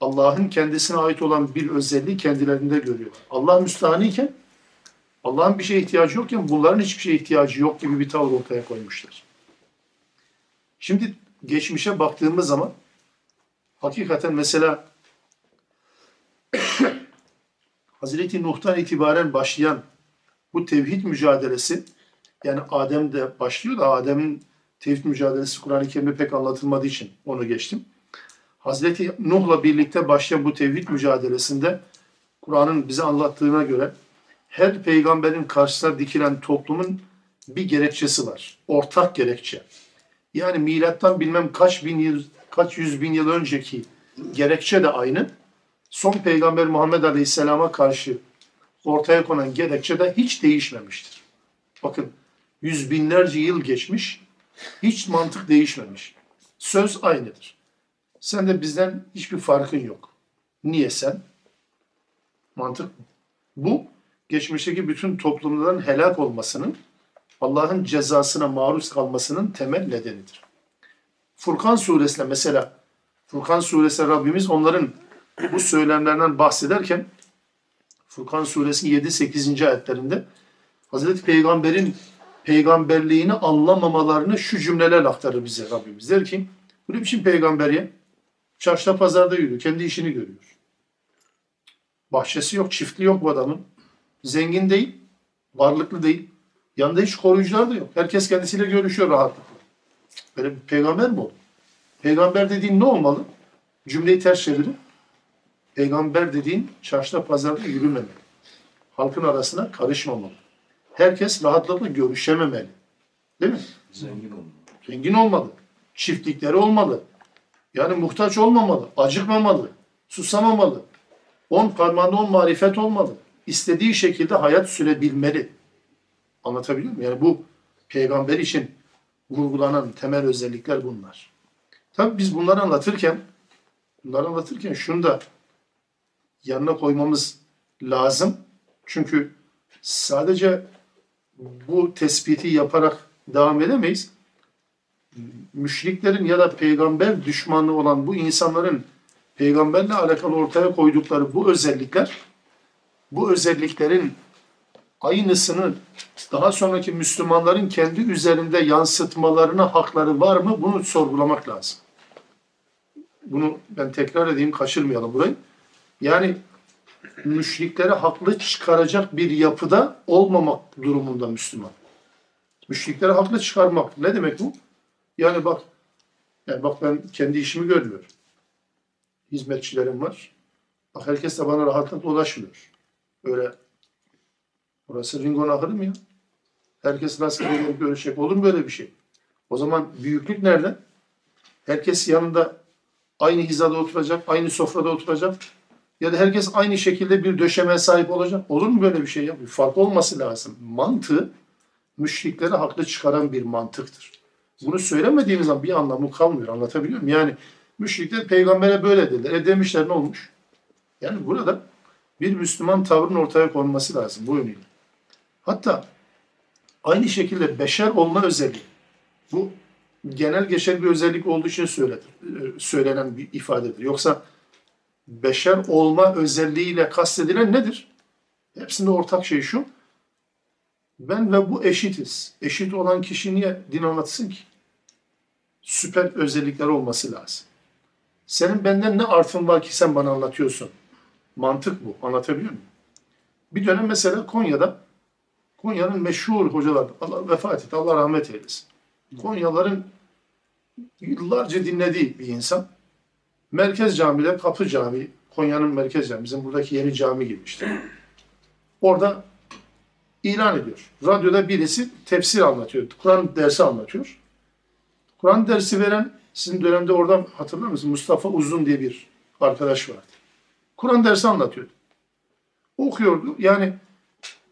Allah'ın kendisine ait olan bir özelliği kendilerinde görüyorlar. Allah müstahaniyken Allah'ın bir şeye ihtiyacı yokken bunların hiçbir şeye ihtiyacı yok gibi bir tavır ortaya koymuşlar. Şimdi geçmişe baktığımız zaman hakikaten mesela Hazreti Nuh'tan itibaren başlayan bu tevhid mücadelesi yani Adem'de başlıyor da Adem'in tevhid mücadelesi Kur'an-ı Kerim'de pek anlatılmadığı için onu geçtim. Hazreti Nuh'la birlikte başlayan bu tevhid mücadelesinde Kur'an'ın bize anlattığına göre her peygamberin karşısına dikilen toplumun bir gerekçesi var. Ortak gerekçe. Yani milattan bilmem kaç bin yıl, kaç yüz bin yıl önceki gerekçe de aynı. Son peygamber Muhammed Aleyhisselam'a karşı ortaya konan gerekçe de hiç değişmemiştir. Bakın yüz binlerce yıl geçmiş, hiç mantık değişmemiş. Söz aynıdır. Sen de bizden hiçbir farkın yok. Niye sen? Mantık mı? Bu geçmişteki bütün toplumların helak olmasının, Allah'ın cezasına maruz kalmasının temel nedenidir. Furkan suresinde mesela, Furkan suresinde Rabbimiz onların bu söylemlerinden bahsederken, Furkan suresi 7-8. ayetlerinde Hazreti Peygamber'in peygamberliğini anlamamalarını şu cümlelerle aktarır bize Rabbimiz. Der ki, bu ne biçim peygamber ya? Çarşıda pazarda yürüyor, kendi işini görüyor. Bahçesi yok, çiftliği yok bu adamın. Zengin değil, varlıklı değil. Yanında hiç koruyucular da yok. Herkes kendisiyle görüşüyor rahatlıkla. Böyle bir peygamber mi olur? Peygamber dediğin ne olmalı? Cümleyi ters çevirin. Peygamber dediğin çarşıda pazarda yürümemeli. Halkın arasına karışmamalı. Herkes rahatlıkla görüşememeli. Değil mi? Zengin olmalı. Zengin olmalı. Çiftlikleri olmalı. Yani muhtaç olmamalı. Acıkmamalı. Susamamalı. On parmağında on marifet olmalı. İstediği şekilde hayat sürebilmeli. Anlatabiliyor muyum? Yani bu peygamber için vurgulanan temel özellikler bunlar. Tabii biz bunları anlatırken bunları anlatırken şunu da yanına koymamız lazım. Çünkü sadece bu tespiti yaparak devam edemeyiz. Müşriklerin ya da peygamber düşmanı olan bu insanların peygamberle alakalı ortaya koydukları bu özellikler, bu özelliklerin aynısını daha sonraki Müslümanların kendi üzerinde yansıtmalarına hakları var mı? Bunu sorgulamak lazım. Bunu ben tekrar edeyim, kaçırmayalım burayı. Yani müşrikleri haklı çıkaracak bir yapıda olmamak durumunda Müslüman. Müşrikleri haklı çıkarmak. Ne demek bu? Yani bak, yani bak ben kendi işimi görmüyorum. Hizmetçilerim var. Bak herkes de bana rahatlıkla ulaşmıyor. Öyle burası Ringon ahırı mı ya? Herkes rastgele gelip görüşecek. Olur mu böyle bir şey? O zaman büyüklük nerede? Herkes yanında aynı hizada oturacak, aynı sofrada oturacak. Ya da herkes aynı şekilde bir döşemeye sahip olacak. Olur mu böyle bir şey ya? Bir fark olması lazım. Mantığı müşrikleri haklı çıkaran bir mantıktır. Bunu söylemediğimiz zaman bir anlamı kalmıyor. Anlatabiliyor muyum? Yani müşrikler peygambere böyle dediler. E demişler ne olmuş? Yani burada bir Müslüman tavrın ortaya konması lazım bu yönüyle. Hatta aynı şekilde beşer olma özelliği. Bu genel geçer bir özellik olduğu için söyledir, e, söylenen bir ifadedir. Yoksa beşer olma özelliğiyle kastedilen nedir? Hepsinde ortak şey şu. Ben ve bu eşitiz. Eşit olan kişi niye din anlatsın ki? Süper özellikler olması lazım. Senin benden ne artın var ki sen bana anlatıyorsun? Mantık bu. Anlatabiliyor muyum? Bir dönem mesela Konya'da Konya'nın meşhur hocalar Allah vefat etti. Allah rahmet eylesin. Konyaların yıllarca dinlediği bir insan. Merkez Cami'de Kapı Camii, Konya'nın merkez cami, bizim buradaki yeni cami gibi. Orada ilan ediyor. Radyoda birisi tefsir anlatıyor. Kur'an dersi anlatıyor. Kur'an dersi veren sizin dönemde oradan hatırlar mısınız? Mustafa Uzun diye bir arkadaş vardı. Kur'an dersi anlatıyordu. Okuyordu. Yani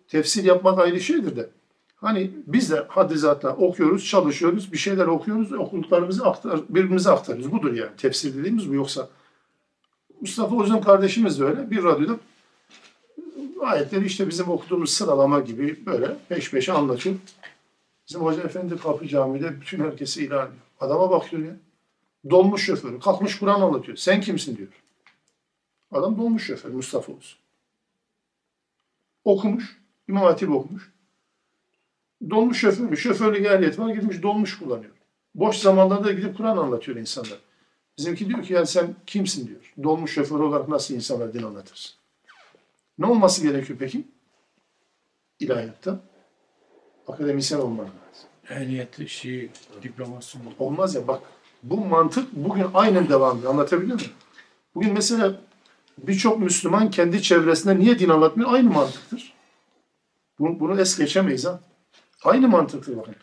tefsir yapmak ayrı şeydir de. Hani biz de haddi zatla okuyoruz, çalışıyoruz, bir şeyler okuyoruz, okuduklarımızı aktar, birbirimize aktarıyoruz. Budur yani tefsir dediğimiz bu. Yoksa Mustafa Uzun kardeşimiz de öyle. Bir radyoda ayetleri işte bizim okuduğumuz sıralama gibi böyle peş peşe anlatıyor. Bizim Hoca Efendi Kapı Camii'de bütün herkesi ilan ediyor. Adama bakıyor ya. Dolmuş şoförü. Kalkmış Kur'an anlatıyor. Sen kimsin diyor. Adam dolmuş şoför Mustafa Uzun. Okumuş. İmam Hatip okumuş. Dolmuş şoför mü? Şoförlük ehliyeti var. Gitmiş dolmuş kullanıyor. Boş zamanlarda gidip Kur'an anlatıyor insanlar. Bizimki diyor ki yani sen kimsin diyor. Dolmuş şoför olarak nasıl insanlara din anlatırsın? Ne olması gerekiyor peki? İlahiyatta. Akademisyen olman lazım. Ehliyeti, şey, diploması mı? Olmaz ya bak bu mantık bugün aynen devam ediyor. Anlatabiliyor muyum? Bugün mesela birçok Müslüman kendi çevresinde niye din anlatmıyor? Aynı mantıktır. Bunu, bunu es geçemeyiz ha. Aynı mantıktır bakın.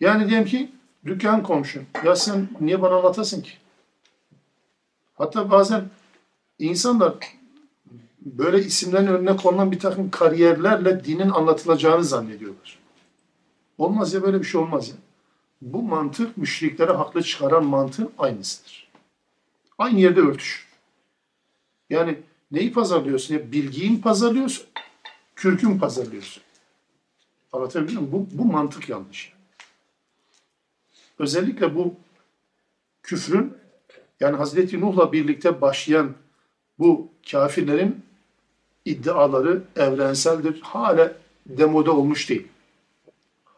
Yani diyelim ki Dükkan komşun. Ya sen niye bana anlatasın ki? Hatta bazen insanlar böyle isimlerin önüne konulan bir takım kariyerlerle dinin anlatılacağını zannediyorlar. Olmaz ya böyle bir şey olmaz ya. Bu mantık müşriklere haklı çıkaran mantığın aynısıdır. Aynı yerde örtüş. Yani neyi pazarlıyorsun ya? Bilgiyi mi pazarlıyorsun? Kürkü mü pazarlıyorsun? Anlatabiliyor muyum? Bu, bu mantık yanlış. Özellikle bu küfrün yani Hazreti Nuh'la birlikte başlayan bu kafirlerin iddiaları evrenseldir. Hala demode olmuş değil.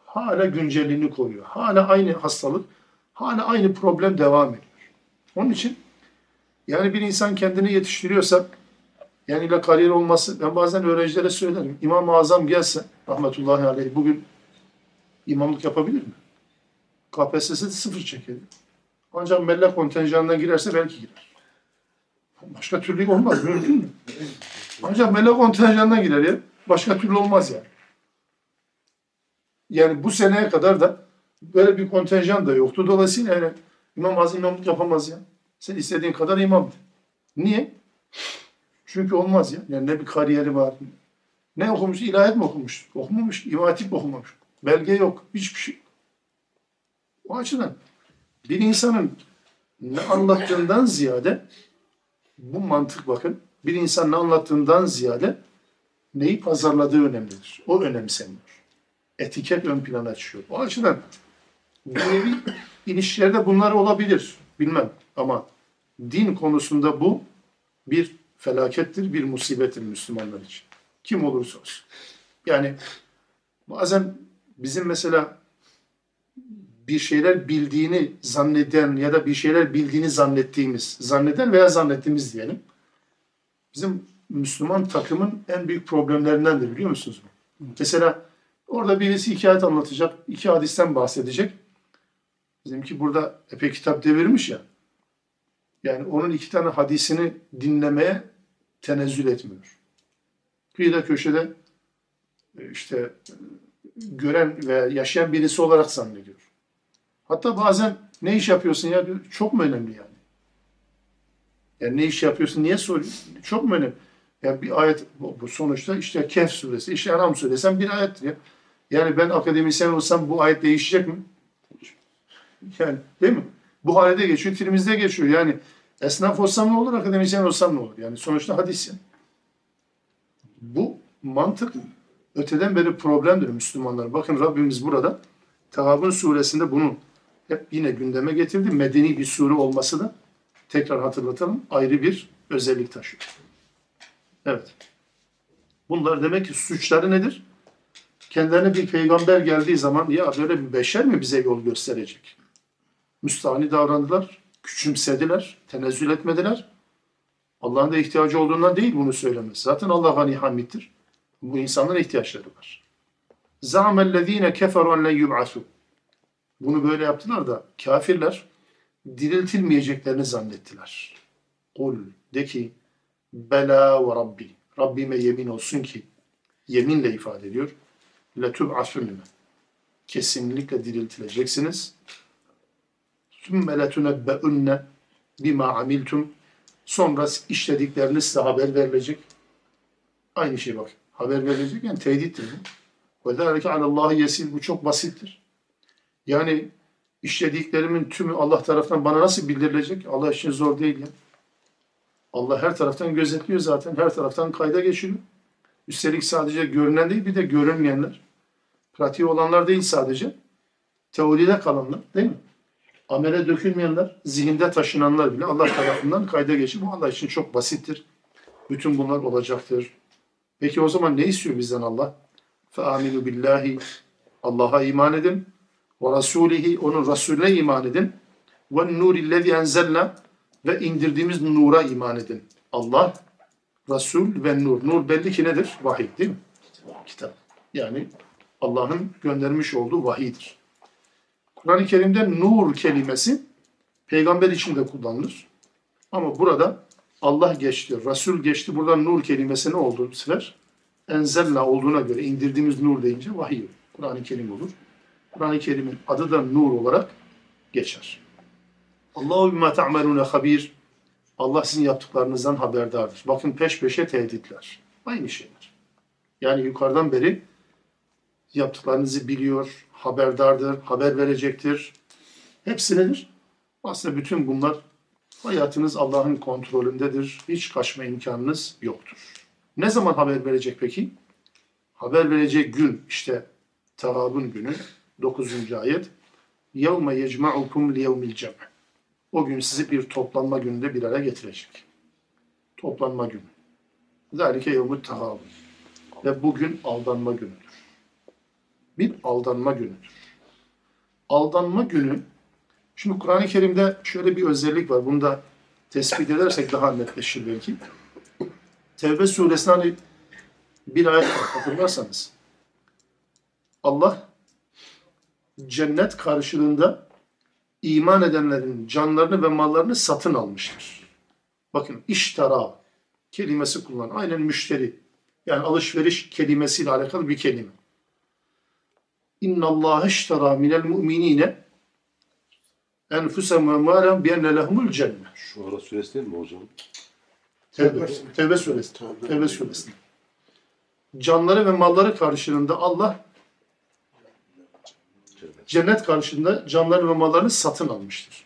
Hala güncelliğini koruyor. Hala aynı hastalık, hala aynı problem devam ediyor. Onun için yani bir insan kendini yetiştiriyorsa yani ile kariyer olması, ben bazen öğrencilere söylerim. İmam-ı Azam gelse, rahmetullahi aleyh, bugün imamlık yapabilir mi? KPSS'de sıfır çekildi. Ancak mellak kontenjanına girerse belki girer. Başka türlü olmaz, mümkün mü? Ancak mellak kontenjanına girer ya. Başka türlü olmaz yani. Yani bu seneye kadar da böyle bir kontenjan da yoktu. Dolayısıyla yani İmam Azam imamlık yapamaz ya. Sen istediğin kadar imam de. Niye? Çünkü olmaz ya. Yani ne bir kariyeri var. Ne okumuş? İlahiyat mı okumuş? Okumamış. İmam Hatip okumamış? Belge yok. Hiçbir şey. O açıdan bir insanın ne anlattığından ziyade bu mantık bakın bir insan ne anlattığından ziyade neyi pazarladığı önemlidir. O önemseniyor. Etiket ön plana çıkıyor. O açıdan dünyevi ilişkilerde bunlar olabilir. Bilmem ama din konusunda bu bir felakettir, bir musibettir Müslümanlar için. Kim olursa olsun. Yani bazen bizim mesela bir şeyler bildiğini zanneden ya da bir şeyler bildiğini zannettiğimiz, zanneden veya zannettiğimiz diyelim. Bizim Müslüman takımın en büyük problemlerindendir biliyor musunuz? Mesela orada birisi hikaye anlatacak, iki hadisten bahsedecek. Bizimki burada epey kitap devirmiş ya. Yani onun iki tane hadisini dinlemeye tenezzül etmiyor. Kıyıda köşede e, işte gören ve yaşayan birisi olarak zannediyor. Hatta bazen ne iş yapıyorsun ya diyor, çok mu önemli yani? Yani ne iş yapıyorsun niye soruyorsun? Çok mu önemli? Yani bir ayet bu sonuçta işte Kehf suresi, işte Enam suresi bir ayettir ya. Yani ben akademisyen olsam bu ayet değişecek mi? Yani değil mi? Bu halde geçiyor, Tirmiz'de geçiyor. Yani esnaf olsam ne olur, akademisyen olsam ne olur? Yani sonuçta hadis yani. Bu mantık öteden beri problemdir Müslümanlar. Bakın Rabbimiz burada Tehabun suresinde bunu hep yine gündeme getirdi. Medeni bir sure olması da tekrar hatırlatalım ayrı bir özellik taşıyor. Evet. Bunlar demek ki suçları nedir? Kendilerine bir peygamber geldiği zaman ya böyle bir beşer mi bize yol gösterecek? Müstahni davrandılar, küçümsediler, tenezzül etmediler. Allah'ın da ihtiyacı olduğundan değil bunu söylemez. Zaten Allah gani hamiddir. Bu insanların ihtiyaçları var. Zâmellezîne keferu en len yub'asû. Bunu böyle yaptılar da kafirler diriltilmeyeceklerini zannettiler. Kul de ki bela ve rabbi. Rabbime yemin olsun ki yeminle ifade ediyor. Letub'asunne. Kesinlikle diriltileceksiniz. Sümme letunebbe'unne bima amiltum. Sonra işledikleriniz size haber verilecek. Aynı şey bak. Haber verilecek yani tehdittir bu. Ve zâlike alallâhi yesil. Bu çok basittir. Yani işlediklerimin tümü Allah tarafından bana nasıl bildirilecek? Allah için zor değil ya. Allah her taraftan gözetliyor zaten. Her taraftan kayda geçiriyor. Üstelik sadece görünen değil bir de görünmeyenler. Pratiği olanlar değil sadece. Teoride kalanlar değil mi? Amele dökülmeyenler, zihinde taşınanlar bile Allah tarafından kayda geçiyor. Bu Allah için çok basittir. Bütün bunlar olacaktır. Peki o zaman ne istiyor bizden Allah? فَآمِنُوا billahi Allah'a iman edin. Ve Rasulihi, onun Resulüne iman edin. Ve nurillezî enzelna ve indirdiğimiz nura iman edin. Allah, Resul ve nur. Nur belli ki nedir? Vahiy değil mi? Kitap. Yani Allah'ın göndermiş olduğu vahiydir. Kur'an-ı Kerim'de nur kelimesi peygamber için de kullanılır. Ama burada Allah geçti, Resul geçti. Burada nur kelimesi ne oldu bu sefer? Enzelna olduğuna göre indirdiğimiz nur deyince vahiy. Kur'an-ı Kerim olur. Kur'an-ı Kerim'in adı da nur olarak geçer. Allahu bima ta'malune habir. Allah sizin yaptıklarınızdan haberdardır. Bakın peş peşe tehditler. Aynı şeyler. Yani yukarıdan beri yaptıklarınızı biliyor, haberdardır, haber verecektir. Hepsi nedir? Aslında bütün bunlar hayatınız Allah'ın kontrolündedir. Hiç kaçma imkanınız yoktur. Ne zaman haber verecek peki? Haber verecek gün işte Tarabun günü 9. ayet. يَوْمَ يَجْمَعُكُمْ لِيَوْمِ الْجَمْعِ O gün sizi bir toplanma gününde bir araya getirecek. Toplanma günü. ذَٰلِكَ يَوْمُ التَّغَابُنْ Ve bugün aldanma günüdür. Bir aldanma günüdür. Aldanma günü, şimdi Kur'an-ı Kerim'de şöyle bir özellik var. Bunu da tespit edersek daha netleşir belki. Tevbe suresinde hani bir ayet var hatırlarsanız. Allah cennet karşılığında iman edenlerin canlarını ve mallarını satın almıştır. Bakın iştara kelimesi kullan. Aynen müşteri. Yani alışveriş kelimesiyle alakalı bir kelime. İnna Allah iştara minel mu'minine enfusem ve mâlem biyenne lehumul cennet. Şu ara süresi değil mi hocam? Tevbe, Tevbe suresi. Tevbe suresi. Canları ve malları karşılığında Allah cennet karşılığında canları ve mallarını satın almıştır.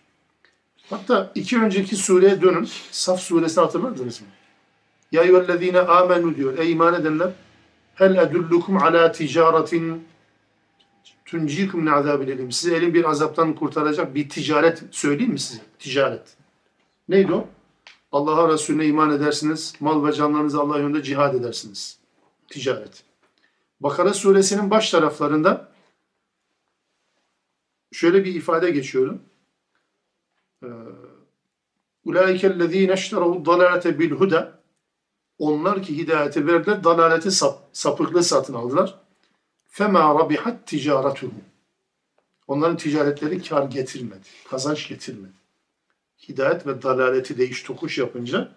Hatta iki önceki sureye dönün. Saf suresini hatırladınız mı? Ya eyyühellezine amenu diyor. Ey iman edenler hel edullukum ala ticaretin tuncikum min azabil elim. Sizi elin bir azaptan kurtaracak bir ticaret söyleyeyim mi size? Ticaret. Neydi o? Allah'a Resulüne iman edersiniz. Mal ve canlarınızı Allah yolunda cihad edersiniz. Ticaret. Bakara suresinin baş taraflarında şöyle bir ifade geçiyorum. Ulaikellezine eşterahu dalalete bil huda onlar ki hidayeti verdiler, dalaleti sap, sapıklığı satın aldılar. Fema rabihat ticaretuhum. Onların ticaretleri kar getirmedi, kazanç getirmedi. Hidayet ve dalaleti değiş tokuş yapınca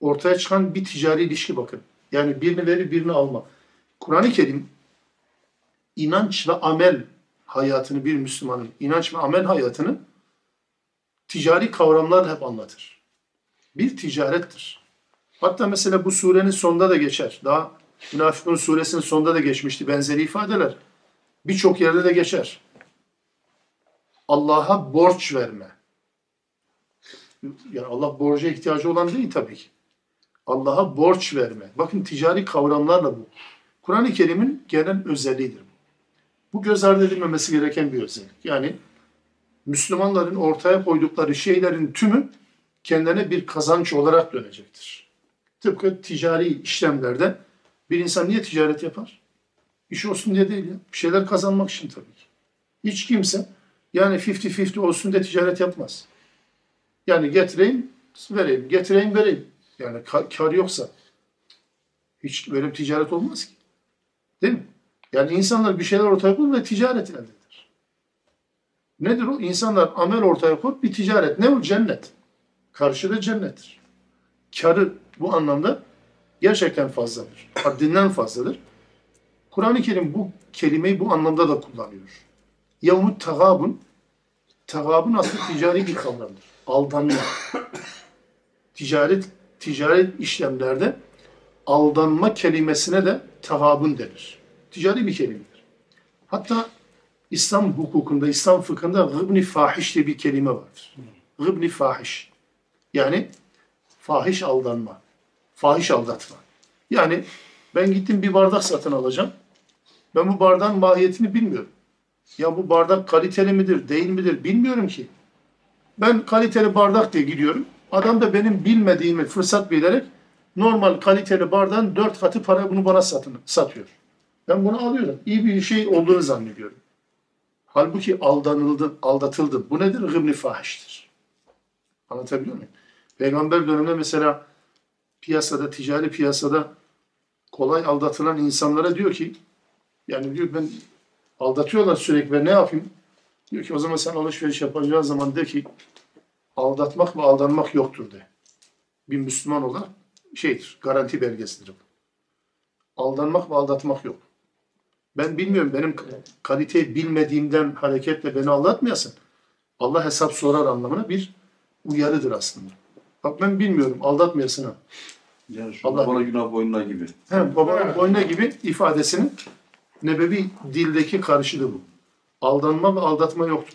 ortaya çıkan bir ticari ilişki bakın. Yani birini verir birini alma. Kur'an-ı Kerim inanç ve amel hayatını bir Müslümanın inanç ve amel hayatını ticari kavramlarla hep anlatır. Bir ticarettir. Hatta mesela bu surenin sonunda da geçer. Daha Münafıkun suresinin sonunda da geçmişti benzeri ifadeler. Birçok yerde de geçer. Allah'a borç verme. Yani Allah borca ihtiyacı olan değil tabii ki. Allah'a borç verme. Bakın ticari kavramlarla bu. Kur'an-ı Kerim'in genel özelliğidir bu. Bu göz ardı edilmemesi gereken bir özellik. Yani Müslümanların ortaya koydukları şeylerin tümü kendine bir kazanç olarak dönecektir. Tıpkı ticari işlemlerde bir insan niye ticaret yapar? İş olsun diye değil ya. Bir şeyler kazanmak için tabii ki. Hiç kimse yani 50-50 olsun diye ticaret yapmaz. Yani getireyim, vereyim, getireyim, vereyim. Yani kar yoksa hiç böyle bir ticaret olmaz ki. Değil mi? Yani insanlar bir şeyler ortaya koyar ve ticaret elde eder. Nedir o? İnsanlar amel ortaya koyup bir ticaret. Ne o? Cennet. Karşılığı cennettir. Karı bu anlamda gerçekten fazladır. Haddinden fazladır. Kur'an-ı Kerim bu kelimeyi bu anlamda da kullanıyor. Yavmut tagabun tagabun aslında ticari bir kavramdır. Aldanma. Ticaret ticaret işlemlerde aldanma kelimesine de tagabun denir. Ticari bir kelimedir. Hatta İslam hukukunda, İslam fıkhında gıbni fahiş diye bir kelime vardır. Gıbni fahiş. Yani fahiş aldanma. Fahiş aldatma. Yani ben gittim bir bardak satın alacağım. Ben bu bardağın mahiyetini bilmiyorum. Ya bu bardak kaliteli midir, değil midir bilmiyorum ki. Ben kaliteli bardak diye gidiyorum. Adam da benim bilmediğimi fırsat bilerek normal kaliteli bardağın dört katı para bunu bana satın, satıyor. Ben bunu alıyorum. İyi bir şey olduğunu zannediyorum. Halbuki aldanıldım, aldatıldım. Bu nedir? Gıbni fahiştir. Anlatabiliyor muyum? Peygamber döneminde mesela piyasada, ticari piyasada kolay aldatılan insanlara diyor ki yani diyor ben aldatıyorlar sürekli ben ne yapayım? Diyor ki o zaman sen alışveriş yapacağın zaman de ki aldatmak ve aldanmak yoktur de. Bir Müslüman olarak şeydir, garanti belgesidir. Aldanmak ve aldatmak yok. Ben bilmiyorum benim kaliteyi bilmediğimden hareketle beni aldatmayasın. Allah hesap sorar anlamına bir uyarıdır aslında. Bak ben bilmiyorum aldatmayasın ha. Yani şu Allah- bana günah boynuna gibi. He, babanın boyuna gibi ifadesinin nebevi dildeki karşılığı bu. Aldanma ve aldatma yoktur.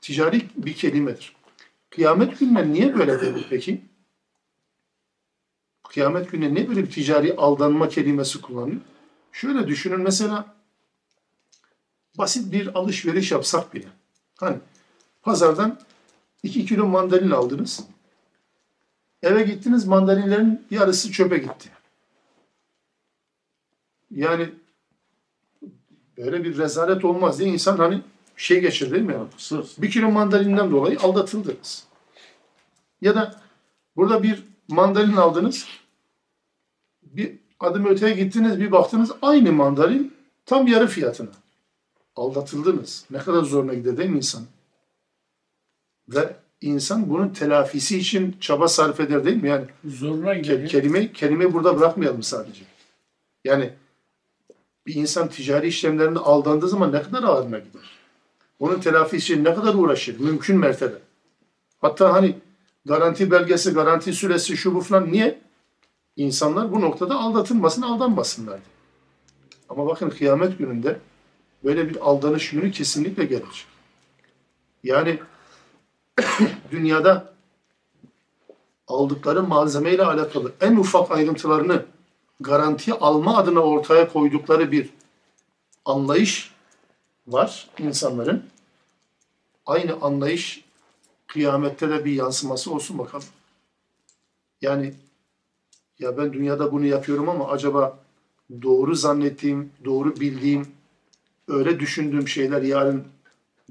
Ticari bir kelimedir. Kıyamet gününe niye böyle dedi peki? Kıyamet gününe niye böyle bir ticari aldanma kelimesi kullanıyor? Şöyle düşünün mesela basit bir alışveriş yapsak bile. Hani pazardan 2 kilo mandalina aldınız. Eve gittiniz mandalinlerin yarısı çöpe gitti. Yani böyle bir rezalet olmaz diye insan hani şey geçirir değil mi? Sırf Bir kilo mandalinden dolayı aldatıldınız. Ya da burada bir mandalin aldınız. Bir adım öteye gittiniz bir baktınız aynı mandalin tam yarı fiyatına. Aldatıldınız. Ne kadar zoruna gider değil mi insan? Ve insan bunun telafisi için çaba sarf eder değil mi? Yani Zoruna geliyor. kelime kelimeyi burada bırakmayalım sadece. Yani bir insan ticari işlemlerinde aldandığı zaman ne kadar ağırına gider? Onun telafisi için ne kadar uğraşır? Mümkün mertebe. Hatta hani garanti belgesi, garanti süresi şu bu falan niye? İnsanlar bu noktada aldatılmasın, aldanmasınlar diye. Ama bakın kıyamet gününde böyle bir aldanış günü kesinlikle gelecek. Yani dünyada aldıkları malzemeyle alakalı en ufak ayrıntılarını garanti alma adına ortaya koydukları bir anlayış var insanların. Aynı anlayış kıyamette de bir yansıması olsun bakalım. Yani ya ben dünyada bunu yapıyorum ama acaba doğru zannettiğim, doğru bildiğim, öyle düşündüğüm şeyler yarın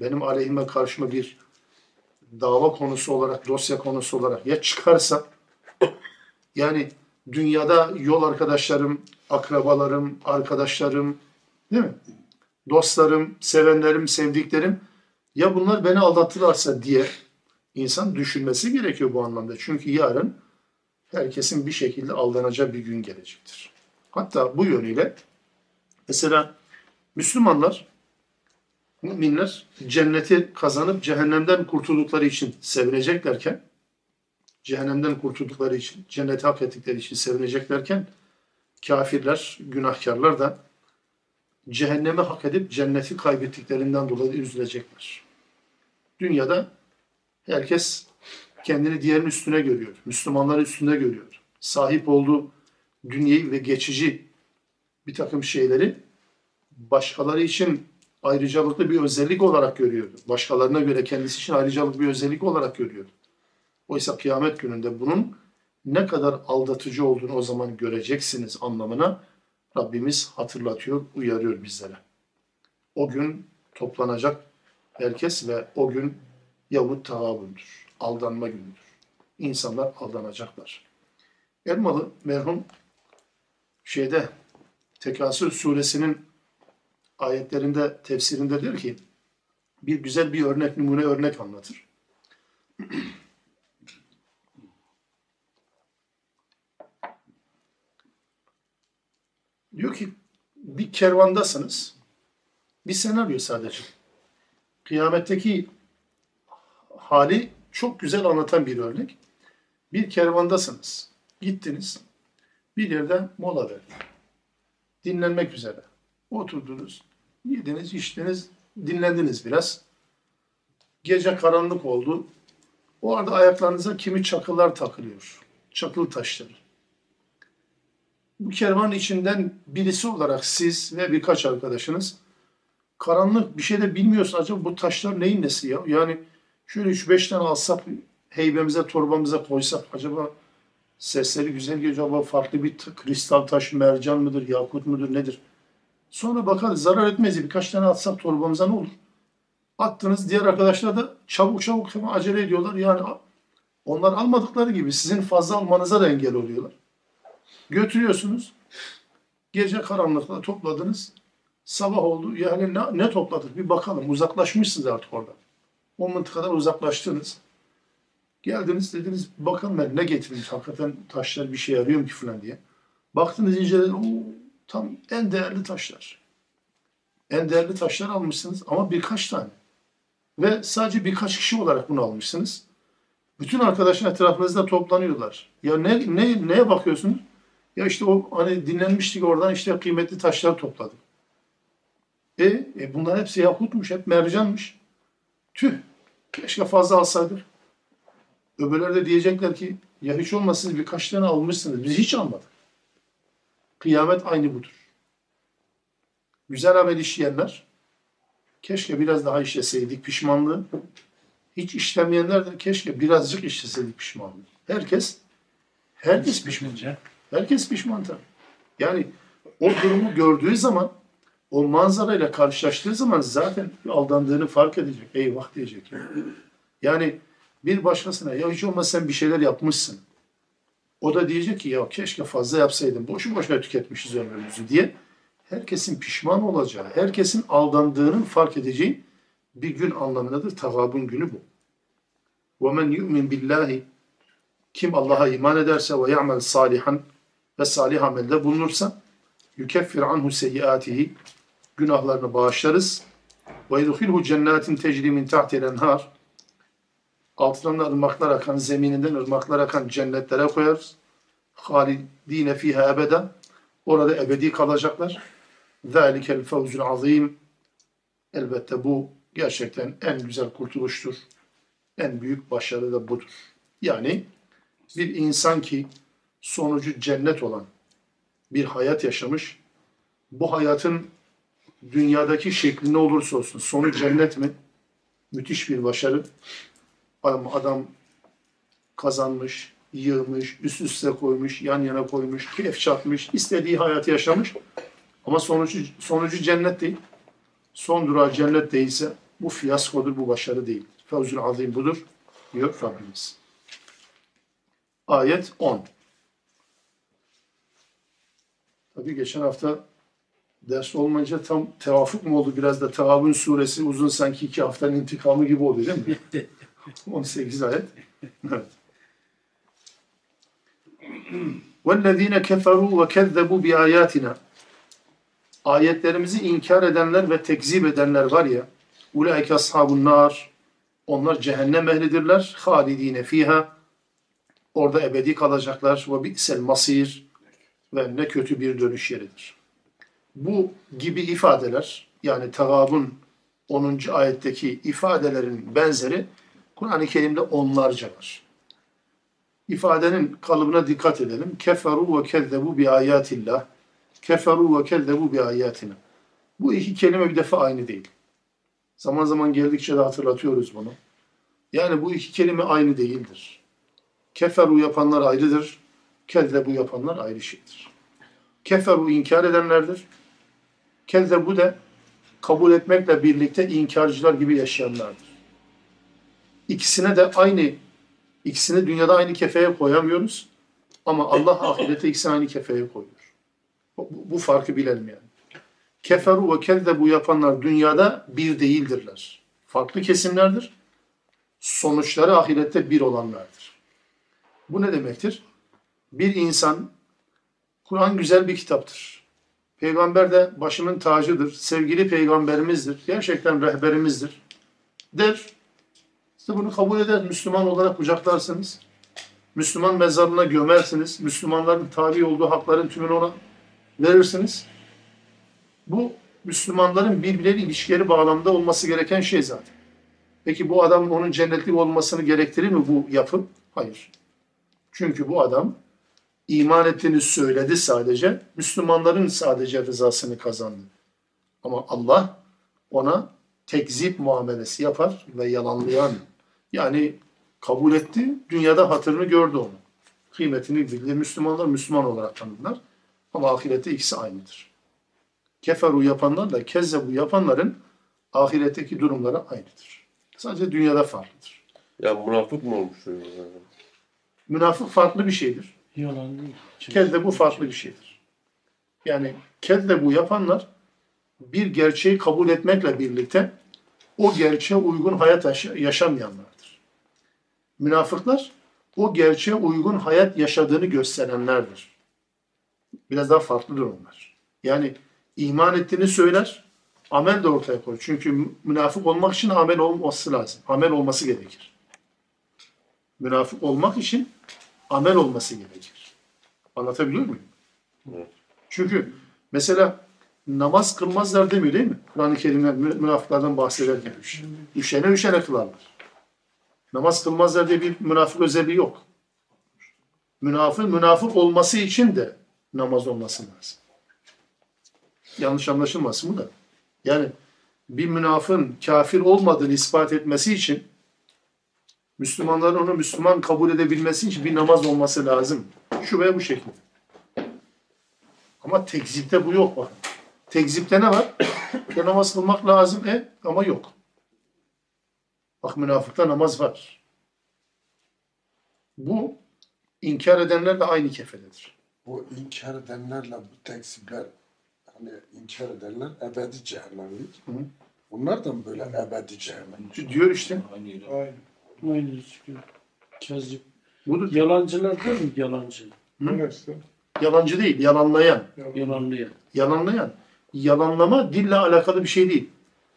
benim aleyhime karşıma bir dava konusu olarak, dosya konusu olarak ya çıkarsa yani dünyada yol arkadaşlarım, akrabalarım, arkadaşlarım, değil mi? Dostlarım, sevenlerim, sevdiklerim ya bunlar beni aldattılarsa diye insan düşünmesi gerekiyor bu anlamda. Çünkü yarın herkesin bir şekilde aldanacağı bir gün gelecektir. Hatta bu yönüyle mesela Müslümanlar müminler cenneti kazanıp cehennemden kurtuldukları için sevineceklerken, cehennemden kurtuldukları için, cenneti hak ettikleri için sevineceklerken, kafirler, günahkarlar da cehennemi hak edip cenneti kaybettiklerinden dolayı üzülecekler. Dünyada herkes kendini diğerinin üstüne görüyor. Müslümanların üstünde görüyor. Sahip olduğu dünyevi ve geçici bir takım şeyleri başkaları için ayrıcalıklı bir özellik olarak görüyordu. Başkalarına göre kendisi için ayrıcalıklı bir özellik olarak görüyordu. Oysa kıyamet gününde bunun ne kadar aldatıcı olduğunu o zaman göreceksiniz anlamına Rabbimiz hatırlatıyor, uyarıyor bizlere. O gün toplanacak herkes ve o gün Yahut tahavündür. Aldanma günüdür. İnsanlar aldanacaklar. Elmalı merhum şeyde Tekasür suresinin ayetlerinde, tefsirinde diyor ki bir güzel bir örnek, numune örnek anlatır. diyor ki bir kervandasınız. Bir senaryo sadece. Kıyametteki hali çok güzel anlatan bir örnek. Bir kervandasınız. Gittiniz. Bir yerde mola verdiniz. Dinlenmek üzere. Oturdunuz. Yediniz, içtiniz, dinlendiniz biraz. Gece karanlık oldu. O arada ayaklarınıza kimi çakıllar takılıyor. Çakıl taşları. Bu kervan içinden birisi olarak siz ve birkaç arkadaşınız karanlık bir şey de bilmiyorsun. Acaba bu taşlar neyin nesi ya? Yani şöyle 3-5 tane alsak heybemize, torbamıza koysak acaba sesleri güzel geliyor. Acaba farklı bir kristal taş, mercan mıdır, yakut mudur, nedir? Sonra bakarız zarar etmez. Birkaç tane atsak torbamıza ne olur? Attınız. Diğer arkadaşlar da çabuk çabuk hemen acele ediyorlar. Yani onlar almadıkları gibi sizin fazla almanıza da engel oluyorlar. Götürüyorsunuz. Gece karanlıkta topladınız. Sabah oldu. Yani ne, ne topladık bir bakalım. Uzaklaşmışsınız artık oradan. O mıntıkadan uzaklaştınız. Geldiniz dediniz bakalım ben ne getirmiş hakikaten taşlar bir şey yarıyor mu ki falan diye. Baktınız incelediniz. Tam en değerli taşlar. En değerli taşlar almışsınız ama birkaç tane. Ve sadece birkaç kişi olarak bunu almışsınız. Bütün arkadaşlar etrafınızda toplanıyorlar. Ya ne, ne, neye bakıyorsunuz? Ya işte o hani dinlenmiştik oradan işte kıymetli taşlar topladım. E, e bunlar hepsi yakutmuş, hep mercanmış. Tüh, keşke fazla alsaydık. Öbürleri de diyecekler ki ya hiç olmazsa birkaç tane almışsınız. Biz hiç almadık. Kıyamet aynı budur. Güzel amel işleyenler keşke biraz daha işleseydik pişmanlığı. Hiç işlemeyenler de keşke birazcık işleseydik pişmanlığı. Herkes herkes pişman. Herkes pişman tabii. Yani o durumu gördüğü zaman, o manzarayla karşılaştığı zaman zaten aldandığını fark edecek. Eyvah diyecek. Yani bir başkasına ya hiç olmazsa sen bir şeyler yapmışsın. O da diyecek ki ya keşke fazla yapsaydım. Boşu boşuna tüketmişiz ömrümüzü diye. Herkesin pişman olacağı, herkesin aldandığının fark edeceği bir gün anlamındadır. Tagabun günü bu. وَمَنْ يُؤْمِنْ بِاللّٰهِ Kim Allah'a iman ederse ve ya'mel salihan ve salih amelde bulunursa yukeffir anhu seyyiatihi günahlarını bağışlarız. Ve yedhilhu cennetin tecri min tahti'l enhar altından da ırmaklar akan, zemininden ırmaklar akan cennetlere koyarız. Halidine fiha ebeden orada ebedi kalacaklar. Zalikel fevzul azim elbette bu gerçekten en güzel kurtuluştur. En büyük başarı da budur. Yani bir insan ki sonucu cennet olan bir hayat yaşamış, bu hayatın dünyadaki şekli ne olursa olsun sonu cennet mi? Müthiş bir başarı. Adam, adam kazanmış, yığmış, üst üste koymuş, yan yana koymuş, keyif çatmış, istediği hayatı yaşamış. Ama sonucu, sonucu cennet değil. Son durağı cennet değilse bu fiyaskodur, bu başarı değil. Fevzül azim budur diyor Rabbimiz. Ayet 10. Tabii geçen hafta ders olmayınca tam tevafuk mu oldu? Biraz da Tehavün suresi uzun sanki iki haftanın intikamı gibi oldu değil mi? 18 ayet. Evet. وَالَّذ۪ينَ كَفَرُوا وَكَذَّبُوا بِآيَاتِنَا Ayetlerimizi inkar edenler ve tekzip edenler var ya, اُولَٰئِكَ أَصْحَابُ النَّارِ Onlar cehennem ehlidirler. خَالِد۪ينَ fiha Orada ebedi kalacaklar. Ve bi'sel masir ve ne kötü bir dönüş yeridir. Bu gibi ifadeler yani Tegabun 10. ayetteki ifadelerin benzeri Kur'an-ı Kerim'de onlarca var. İfadenin kalıbına dikkat edelim. Keferu ve kezzebu bi ayatillah. Keferu ve kezzebu bi ayatina. Bu iki kelime bir defa aynı değil. Zaman zaman geldikçe de hatırlatıyoruz bunu. Yani bu iki kelime aynı değildir. Keferu yapanlar ayrıdır. Kezzebu yapanlar ayrı şeydir. Keferu inkar edenlerdir. Kezzebu de kabul etmekle birlikte inkarcılar gibi yaşayanlardır. İkisine de aynı, ikisini dünyada aynı kefeye koyamıyoruz. Ama Allah ahirete ikisini aynı kefeye koyuyor. Bu, bu farkı bilelim yani. Keferu ve kezzebu yapanlar dünyada bir değildirler. Farklı kesimlerdir. Sonuçları ahirette bir olanlardır. Bu ne demektir? Bir insan, Kur'an güzel bir kitaptır. Peygamber de başımın tacıdır. Sevgili peygamberimizdir. Gerçekten rehberimizdir. Der. İşte bunu kabul eder. Müslüman olarak kucaklarsınız. Müslüman mezarına gömersiniz. Müslümanların tabi olduğu hakların tümünü ona verirsiniz. Bu Müslümanların birbirleriyle ilişkileri bağlamında olması gereken şey zaten. Peki bu adam onun cennetlik olmasını gerektirir mi bu yapı? Hayır. Çünkü bu adam iman ettiğini söyledi sadece. Müslümanların sadece rızasını kazandı. Ama Allah ona tekzip muamelesi yapar ve yalanlayan yani kabul etti, dünyada hatırını gördü onu. Kıymetini bildi. Müslümanlar Müslüman olarak tanıdılar. Ama ahirette ikisi aynıdır. Keferu yapanlarla kezzebu yapanların ahiretteki durumları aynıdır. Sadece dünyada farklıdır. Ya münafık mı olmuş? yani? Münafık farklı bir şeydir. yalan değil. Kezde bu farklı bir şeydir. Yani kezde bu yapanlar bir gerçeği kabul etmekle birlikte o gerçeğe uygun hayat yaşa- yaşamayanlardır. Münafıklar o gerçeğe uygun hayat yaşadığını gösterenlerdir. Biraz daha farklı durumlar. Yani iman ettiğini söyler Amel de ortaya koy. Çünkü mü- münafık olmak için amel olması lazım. Amel olması gerekir. Münafık olmak için amel olması gerekir. Anlatabiliyor muyum? Evet. Çünkü mesela namaz kılmazlar demiyor değil mi? Kur'an-ı Kerim'de mü- münafıklardan bahsederken. Üşene üşene kılarlar. Namaz kılmazlar diye bir münafık özelliği yok. Münafık, münafık olması için de namaz olması lazım. Yanlış anlaşılmasın bu da. Yani bir münafığın kafir olmadığını ispat etmesi için Müslümanların onu Müslüman kabul edebilmesi için bir namaz olması lazım. Şu veya bu şekilde. Ama tekzipte bu yok bak. Tekzipte ne var? Ya namaz kılmak lazım e ama yok. Bak münafıkta namaz var. Bu inkar edenlerle aynı kefededir. Bu inkar edenlerle bu tekzipler hani inkar edenler ebedi cehennemlik. Hı. Bunlar da mı böyle ebedi cehennem? Diyor işte. Aynen. Aynı çıkıyor. Kazip. Budur. Yalancılar değil mi? Yalancı. Yalancı değil, yalanlayan. Yalanlayan. Yalanlayan. Yalanlama dille alakalı bir şey değil.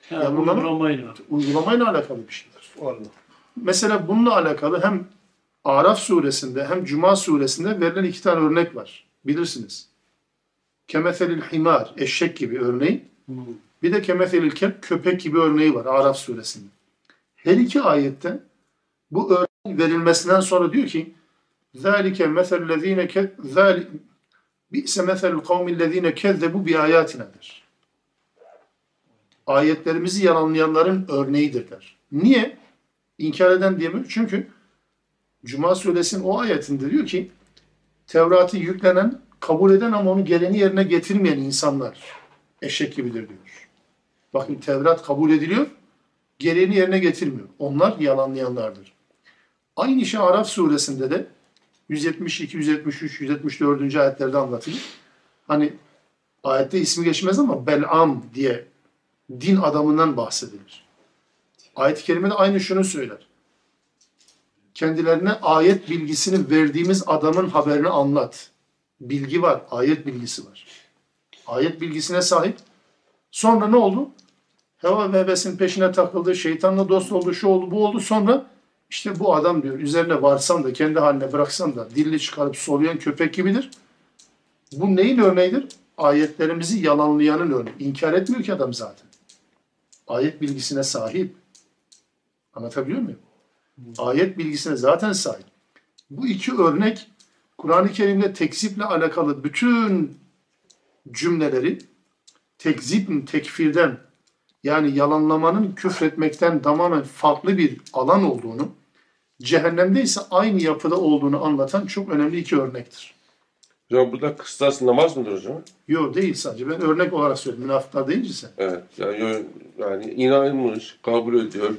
Ha, Yalanlama- uygulamayla. Uygulamayla alakalı bir şeydir. Mesela bununla alakalı hem Araf suresinde hem Cuma suresinde verilen iki tane örnek var. Bilirsiniz. Kemeselil himar, eşek gibi örneği. Hı. Bir de kemeselil kelp, köpek gibi örneği var Araf suresinde. Her iki ayette bu örnek verilmesinden sonra diyor ki ذَٰلِكَ مَثَلُ الَّذ۪ينَ كَذَّٰلِ بِئْسَ مَثَلُ الْقَوْمِ الَّذ۪ينَ كَذَّبُوا بِآيَاتِنَا der. Ayetlerimizi yalanlayanların örneğidir der. Niye? İnkar eden diyemiyor. Çünkü Cuma suresinin o ayetinde diyor ki Tevrat'ı yüklenen, kabul eden ama onu geleni yerine getirmeyen insanlar eşek gibidir diyor. Bakın Tevrat kabul ediliyor, gereğini yerine getirmiyor. Onlar yalanlayanlardır. Aynı şey Araf suresinde de 172, 173, 174. ayetlerde anlatılır. Hani ayette ismi geçmez ama Bel'am diye din adamından bahsedilir. Ayet-i kerimede aynı şunu söyler. Kendilerine ayet bilgisini verdiğimiz adamın haberini anlat. Bilgi var, ayet bilgisi var. Ayet bilgisine sahip. Sonra ne oldu? Heva ve hevesin peşine takıldı, şeytanla dost oldu, şu oldu, bu oldu. Sonra işte bu adam diyor, üzerine varsan da kendi haline bıraksan da dilli çıkarıp soluyan köpek gibidir. Bu neyin örneğidir? Ayetlerimizi yalanlayanın örneği. İnkar etmiyor ki adam zaten. Ayet bilgisine sahip. Anlatabiliyor muyum? Ayet bilgisine zaten sahip. Bu iki örnek Kur'an-ı Kerim'de tekziple alakalı bütün cümleleri tekzip, tekfirden yani yalanlamanın küfretmekten tamamen farklı bir alan olduğunu, cehennemde ise aynı yapıda olduğunu anlatan çok önemli iki örnektir. Hocam burada kıstas namaz mıdır hocam? Yok değil sadece. Ben örnek olarak söyledim. Münafıklar deyince sen. Evet. Yani, yani inanmış, kabul ediyor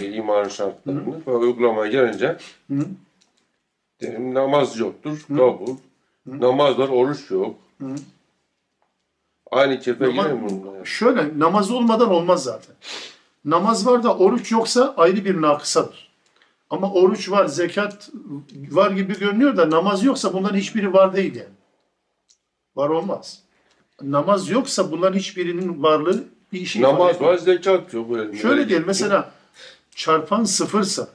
iman şartlarını ve uygulamaya gelince Hı. dedim, namaz yoktur, kabul. Namaz var, oruç yok. Hı. Aynı kefe girer mi bununla? yani? Şöyle namaz olmadan olmaz zaten. Namaz var da oruç yoksa ayrı bir nakısadır. Ama oruç var, zekat var gibi görünüyor da namaz yoksa bunların hiçbiri var değil yani. Var olmaz. Namaz yoksa bunların hiçbirinin varlığı bir işi ifade Namaz etmiyor. var, zekat yok. Şöyle diyelim mesela çarpan sıfırsa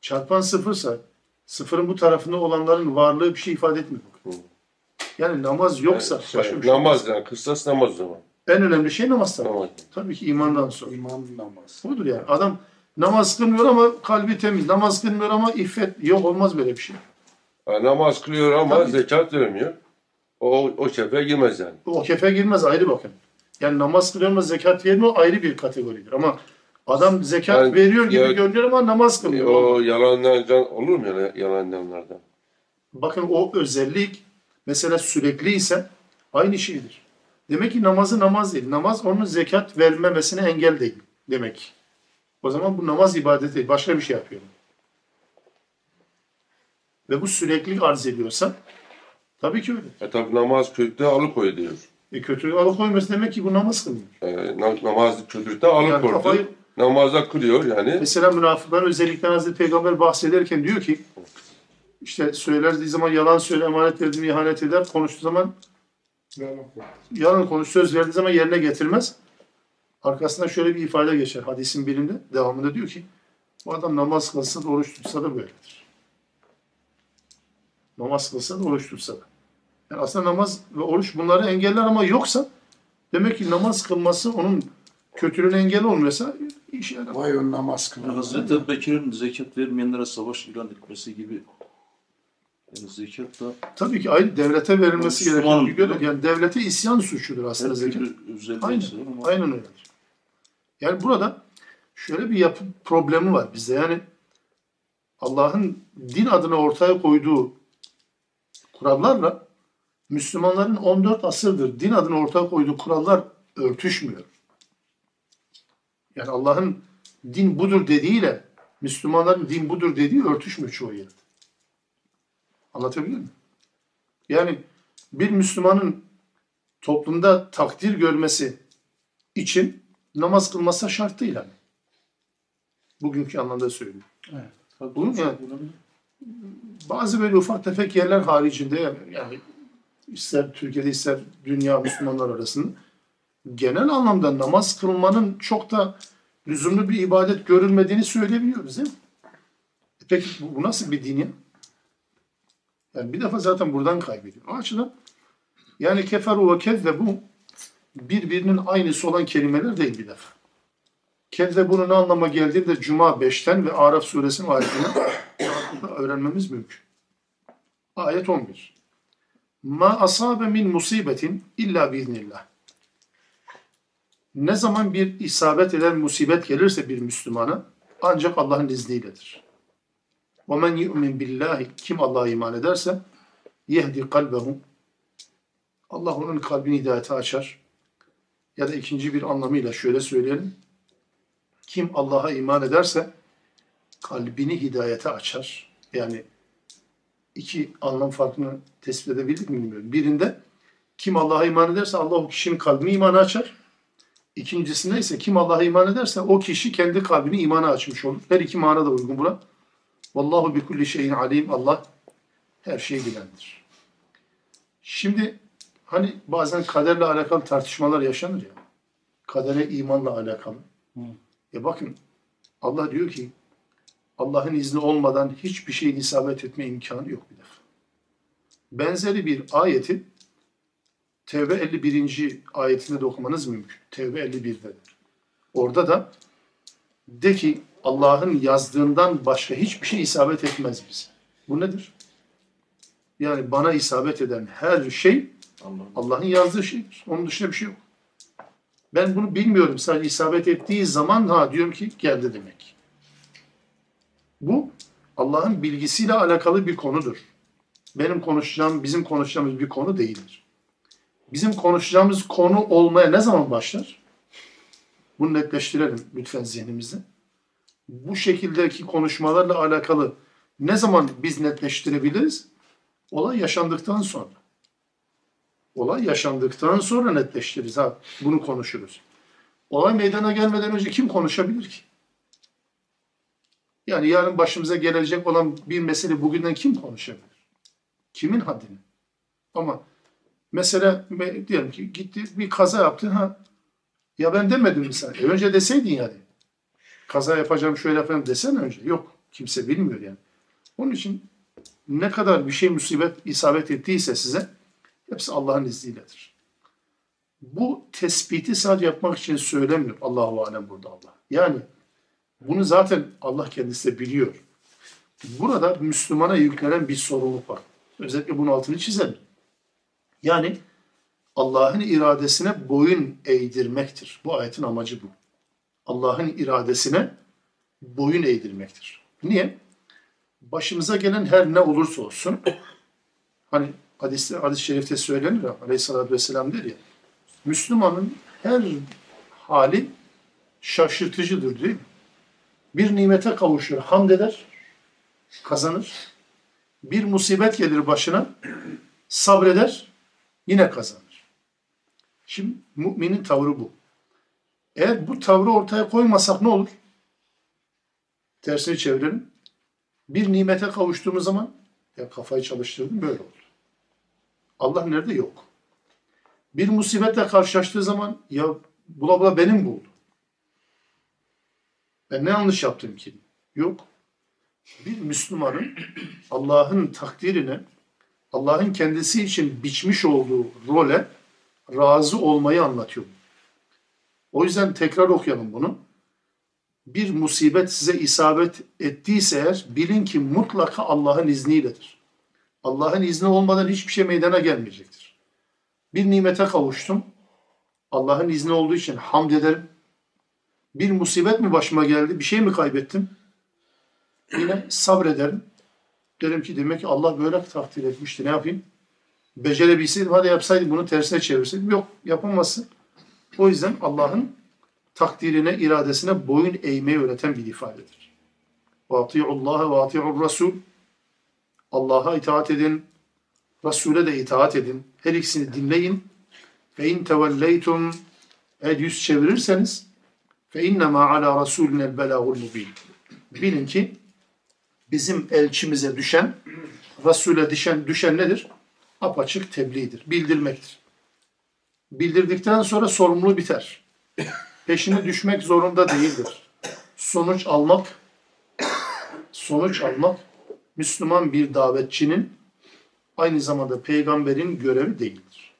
çarpan sıfırsa sıfırın bu tarafında olanların varlığı bir şey ifade etmiyor. Yani namaz yoksa Yani başka bir şey namaz yani kıstas namaz o zaman. En önemli şey namaz tabii. Namaz. Tabii ki imandan sonra. İman namaz. Budur yani. Adam namaz kılmıyor ama kalbi temiz. Namaz kılmıyor ama iffet. Yok olmaz böyle bir şey. Yani namaz kılıyor ama Tabii. zekat vermiyor. O, o kefe girmez yani. O kefe girmez ayrı bakın. Yani namaz kılıyor ama zekat vermiyor ayrı bir kategoridir. Ama adam zekat Yani veriyor gibi ya- görünüyor ama namaz kılmıyor. o yalanlardan olur mu yani yalanlardan? Bakın o özellik mesela sürekli ise aynı şeydir. Demek ki namazı namaz değil. Namaz onun zekat vermemesine engel değil demek. O zaman bu namaz ibadeti değil. Başka bir şey yapıyor. Ve bu sürekli arz ediyorsa tabii ki öyle. E tabi namaz kötülükte alıkoyuyor. E kötülük alıkoyması demek ki bu namaz kılmıyor. E, na- namaz kötülükte Yani alıkoydu. kafayı, Namaza kılıyor yani. mesela münafıkların özellikten Hazreti Peygamber bahsederken diyor ki işte söylerdiği zaman yalan söyler, emanet verdiğini ihanet eder, konuştuğu zaman Yarın konuş söz verdiği zaman yerine getirmez. Arkasından şöyle bir ifade geçer hadisin birinde. Devamında diyor ki bu adam namaz kılsa da oruç tutsa da böyledir. Namaz kılsa da oruç tutsa da. Yani aslında namaz ve oruç bunları engeller ama yoksa demek ki namaz kılması onun kötülüğün engeli olmuyorsa işe yaramaz. Vay o namaz Yani kılan. Hazreti Bekir'in zekat vermeyenlere savaş ilan etmesi gibi yani zekat da Tabii ki ayrı devlete verilmesi gereken Müslüman- bir görev. Yani devlete isyan suçudur aslında her zekat. Aynen, ama aynen öyledir. Yani burada şöyle bir yapı problemi var bizde. Yani Allah'ın din adına ortaya koyduğu kurallarla Müslümanların 14 asırdır din adına ortaya koyduğu kurallar örtüşmüyor. Yani Allah'ın din budur dediğiyle Müslümanların din budur dediği örtüşmüyor çoğu yerde. Anlatabiliyor muyum? Yani bir Müslümanın toplumda takdir görmesi için namaz kılması şart değil hani. Bugünkü anlamda söylüyorum. Tabii Bunun yani- Bazı böyle ufak tefek yerler haricinde yani ister Türkiye'de ister dünya Müslümanlar arasında genel anlamda namaz kılmanın çok da lüzumlu bir ibadet görülmediğini söyleyebiliyoruz değil mi? E Peki bu, bu nasıl bir din ya? Yani bir defa zaten buradan kaybediyor. O açıdan yani keferu ve kezzebu birbirinin aynısı olan kelimeler değil bir defa. Kezzebu'nun ne anlama geldiğini de Cuma 5'ten ve Araf suresinin ayetinden öğrenmemiz mümkün. Ayet 11. Ma asabe min musibetin illa biiznillah Ne zaman bir isabet eden musibet gelirse bir Müslümana ancak Allah'ın izniyledir. وَمَنْ يُؤْمِنْ billahi Kim Allah'a iman ederse yehdi kalbehu Allah onun kalbini hidayete açar. Ya da ikinci bir anlamıyla şöyle söyleyelim. Kim Allah'a iman ederse kalbini hidayete açar. Yani iki anlam farkını tespit edebildik mi bilmiyorum. Birinde kim Allah'a iman ederse Allah o kişinin kalbini imana açar. İkincisinde ise kim Allah'a iman ederse o kişi kendi kalbini imana açmış olur. Her iki mana da uygun buna. Vallahu bi kulli şeyin alim. Allah her şeyi bilendir. Şimdi hani bazen kaderle alakalı tartışmalar yaşanır ya. Kadere imanla alakalı. Ya bakın Allah diyor ki Allah'ın izni olmadan hiçbir şeyin isabet etme imkanı yok bir defa. Benzeri bir ayeti Tevbe 51. ayetinde de okumanız mümkün. Tevbe 51'de. Orada da de ki Allah'ın yazdığından başka hiçbir şey isabet etmez bize. Bu nedir? Yani bana isabet eden her şey Allah'ın Allah'ın yazdığı şeydir. Onun dışında bir şey yok. Ben bunu bilmiyorum. Sadece isabet ettiği zaman ha diyorum ki geldi demek. Bu Allah'ın bilgisiyle alakalı bir konudur. Benim konuşacağım, bizim konuşacağımız bir konu değildir. Bizim konuşacağımız konu olmaya ne zaman başlar? Bunu netleştirelim lütfen zihnimizde. Bu şekildeki konuşmalarla alakalı ne zaman biz netleştirebiliriz? Olay yaşandıktan sonra. Olay yaşandıktan sonra netleştiririz. Ha, bunu konuşuruz. Olay meydana gelmeden önce kim konuşabilir ki? Yani yarın başımıza gelecek olan bir mesele bugünden kim konuşabilir? Kimin haddini? Ama mesela me- diyelim ki gitti bir kaza yaptı ha ya ben demedim mi sana? E önce deseydin yani. Kaza yapacağım şöyle yapacağım desene önce. Yok. Kimse bilmiyor yani. Onun için ne kadar bir şey musibet isabet ettiyse size hepsi Allah'ın izniyledir. Bu tespiti sadece yapmak için söylemiyor Allahu alem burada Allah. Yani bunu zaten Allah kendisi de biliyor. Burada Müslümana yüklenen bir sorumluluk var. Özellikle bunun altını çizelim. Yani Allah'ın iradesine boyun eğdirmektir. Bu ayetin amacı bu. Allah'ın iradesine boyun eğdirmektir. Niye? Başımıza gelen her ne olursa olsun hani hadiste, hadis-i şerifte söylenir ya aleyhissalatü vesselam der ya Müslümanın her hali şaşırtıcıdır değil mi? Bir nimete kavuşur, hamd eder, kazanır. Bir musibet gelir başına, sabreder, yine kazanır. Şimdi müminin tavrı bu. Eğer bu tavrı ortaya koymasak ne olur? Tersini çevirelim. Bir nimete kavuştuğumuz zaman ya kafayı çalıştırdım böyle olur. Allah nerede? Yok. Bir musibetle karşılaştığı zaman ya bula bula benim bu oldu. Ben ne yanlış yaptım ki? Yok. Bir Müslümanın Allah'ın takdirine, Allah'ın kendisi için biçmiş olduğu role razı olmayı anlatıyor. O yüzden tekrar okuyalım bunu. Bir musibet size isabet ettiyse eğer bilin ki mutlaka Allah'ın izniyledir. Allah'ın izni olmadan hiçbir şey meydana gelmeyecektir. Bir nimete kavuştum. Allah'ın izni olduğu için hamd ederim. Bir musibet mi başıma geldi? Bir şey mi kaybettim? Yine sabrederim. Derim ki demek ki Allah böyle takdir etmişti. Ne yapayım? Becerebilseydim hadi yapsaydım bunu tersine çevirseydim. Yok yapamazsın. O yüzden Allah'ın takdirine, iradesine boyun eğmeyi öğreten bir ifadedir. وَاطِيعُ اللّٰهَ وَاطِيعُ الرَّسُولِ Allah'a itaat edin, Resul'e de itaat edin. Her ikisini dinleyin. فَاِنْ تَوَلَّيْتُمْ Eğer yüz çevirirseniz فَاِنَّمَا عَلَى رَسُولِنَا الْبَلَاغُ الْمُب۪ينَ Bilin ki bizim elçimize düşen, Resul'e düşen, düşen nedir? Apaçık tebliğdir, bildirmektir. Bildirdikten sonra sorumluluğu biter. Peşine düşmek zorunda değildir. Sonuç almak, sonuç almak Müslüman bir davetçinin aynı zamanda peygamberin görevi değildir.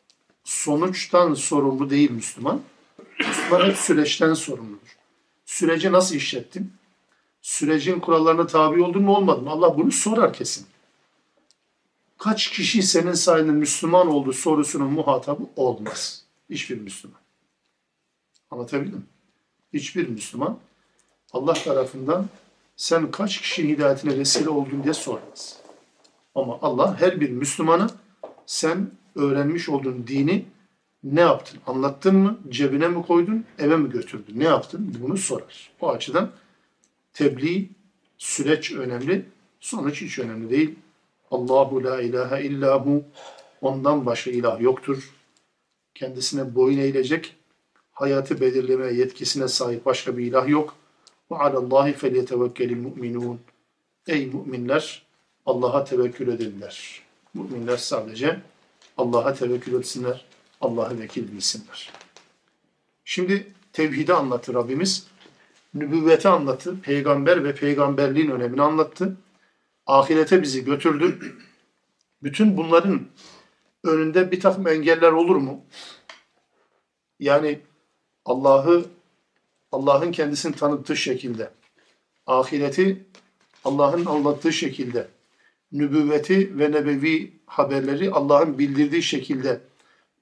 Sonuçtan sorumlu değil Müslüman. Müslüman hep süreçten sorumludur. Süreci nasıl işlettin? Sürecin kurallarına tabi oldun mu olmadın mı? Allah bunu sorar kesin. Kaç kişi senin sayende Müslüman oldu sorusunun muhatabı olmaz. Hiçbir Müslüman. Anlatabildim mi? Hiçbir Müslüman Allah tarafından sen kaç kişinin hidayetine vesile oldun diye sormaz. Ama Allah her bir Müslümana sen öğrenmiş olduğun dini ne yaptın? Anlattın mı? Cebine mi koydun? Eve mi götürdün? Ne yaptın? Bunu sorar. Bu açıdan tebliğ, süreç önemli. Sonuç hiç önemli değil. Allahu la ilahe illahu ondan başka ilah yoktur. Kendisine boyun eğilecek, hayatı belirleme yetkisine sahip başka bir ilah yok. Ve alallahi felyetevekkelil mu'minun. Ey müminler Allah'a tevekkül edinler. Müminler sadece Allah'a tevekkül etsinler. Allah'ı vekil bilsinler. Şimdi tevhidi anlattı Rabbimiz. Nübüvveti anlattı. Peygamber ve peygamberliğin önemini anlattı. Ahirete bizi götürdü. Bütün bunların önünde bir takım engeller olur mu? Yani Allah'ı Allah'ın kendisini tanıttığı şekilde, ahireti Allah'ın anlattığı şekilde, nübüvveti ve nebevi haberleri Allah'ın bildirdiği şekilde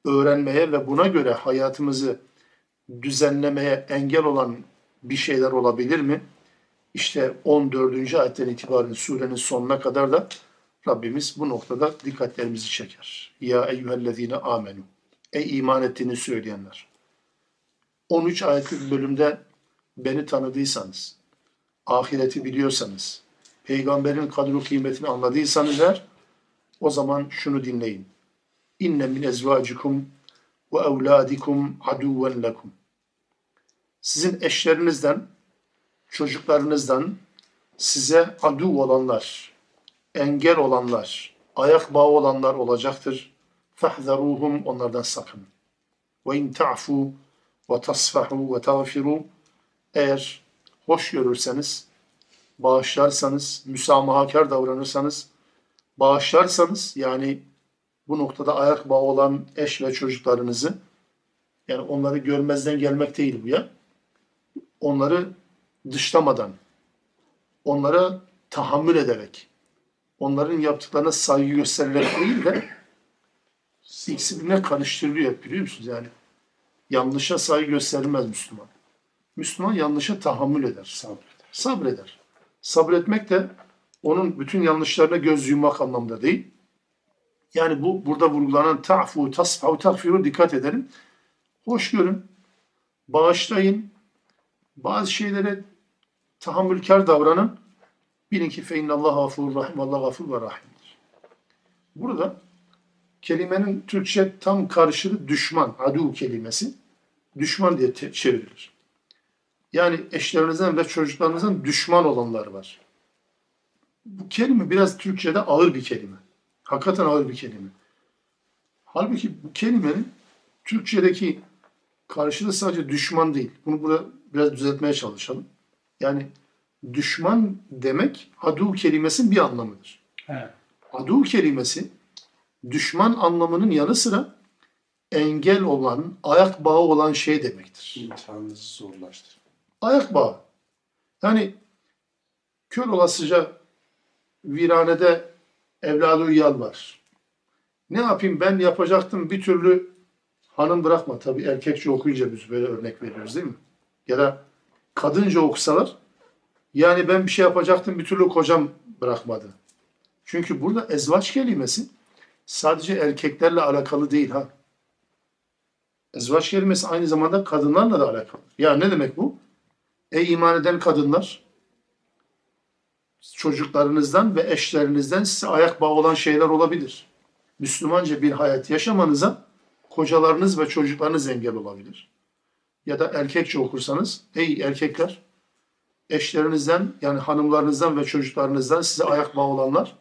öğrenmeye ve buna göre hayatımızı düzenlemeye engel olan bir şeyler olabilir mi? İşte 14. ayetten itibaren surenin sonuna kadar da Rabbimiz bu noktada dikkatlerimizi çeker. Ya eyyühellezine amenu. Ey iman ettiğini söyleyenler. 13 ayetlik bölümde beni tanıdıysanız, ahireti biliyorsanız, peygamberin kadro kıymetini anladıysanız eğer, o zaman şunu dinleyin. İnne min ezvacikum ve evladikum aduven lekum. Sizin eşlerinizden, çocuklarınızdan size adu olanlar, engel olanlar, ayak bağı olanlar olacaktır. Fehzeruhum onlardan sakın. Ve in ta'fu ve tasfahu ve tağfiru eğer hoş görürseniz, bağışlarsanız, müsamahakar davranırsanız, bağışlarsanız yani bu noktada ayak bağı olan eş ve çocuklarınızı yani onları görmezden gelmek değil bu ya. Onları dışlamadan, onlara tahammül ederek, onların yaptıklarına saygı göstererek değil de ikisi birbirine karıştırılıyor hep biliyor musunuz? Yani yanlışa saygı gösterilmez Müslüman. Müslüman yanlışa tahammül eder, sabreder. Sabreder. Sabretmek de onun bütün yanlışlarına göz yummak anlamda değil. Yani bu burada vurgulanan ta'fu, tasfahu, takfiru dikkat edelim. Hoş görün, bağışlayın, bazı şeylere tahammülkar davranın. Bilin ki fe innallahu gafurur rahim, Allah gafur ve rahimdir. Burada kelimenin Türkçe tam karşılığı düşman, adu kelimesi. Düşman diye çevrilir. Yani eşlerinizden ve çocuklarınızdan düşman olanlar var. Bu kelime biraz Türkçe'de ağır bir kelime. Hakikaten ağır bir kelime. Halbuki bu kelimenin Türkçedeki karşılığı sadece düşman değil. Bunu burada biraz düzeltmeye çalışalım. Yani düşman demek adu kelimesinin bir anlamıdır. He. Adu kelimesi düşman anlamının yanı sıra engel olan, ayak bağı olan şey demektir. İmtihanınızı zorlaştır. Ayak bağı. Yani kör olasıca viranede evladı uyuyan var. Ne yapayım ben yapacaktım bir türlü hanım bırakma. Tabii erkekçe okuyunca biz böyle örnek veriyoruz değil mi? Ya da kadınca okusalar yani ben bir şey yapacaktım bir türlü kocam bırakmadı. Çünkü burada ezvaç kelimesi sadece erkeklerle alakalı değil ha. Ezvaç kelimesi aynı zamanda kadınlarla da alakalı. Ya ne demek bu? Ey iman eden kadınlar, çocuklarınızdan ve eşlerinizden size ayak bağı olan şeyler olabilir. Müslümanca bir hayat yaşamanıza kocalarınız ve çocuklarınız engel olabilir. Ya da erkekçe okursanız, ey erkekler, eşlerinizden yani hanımlarınızdan ve çocuklarınızdan size ayak bağı olanlar,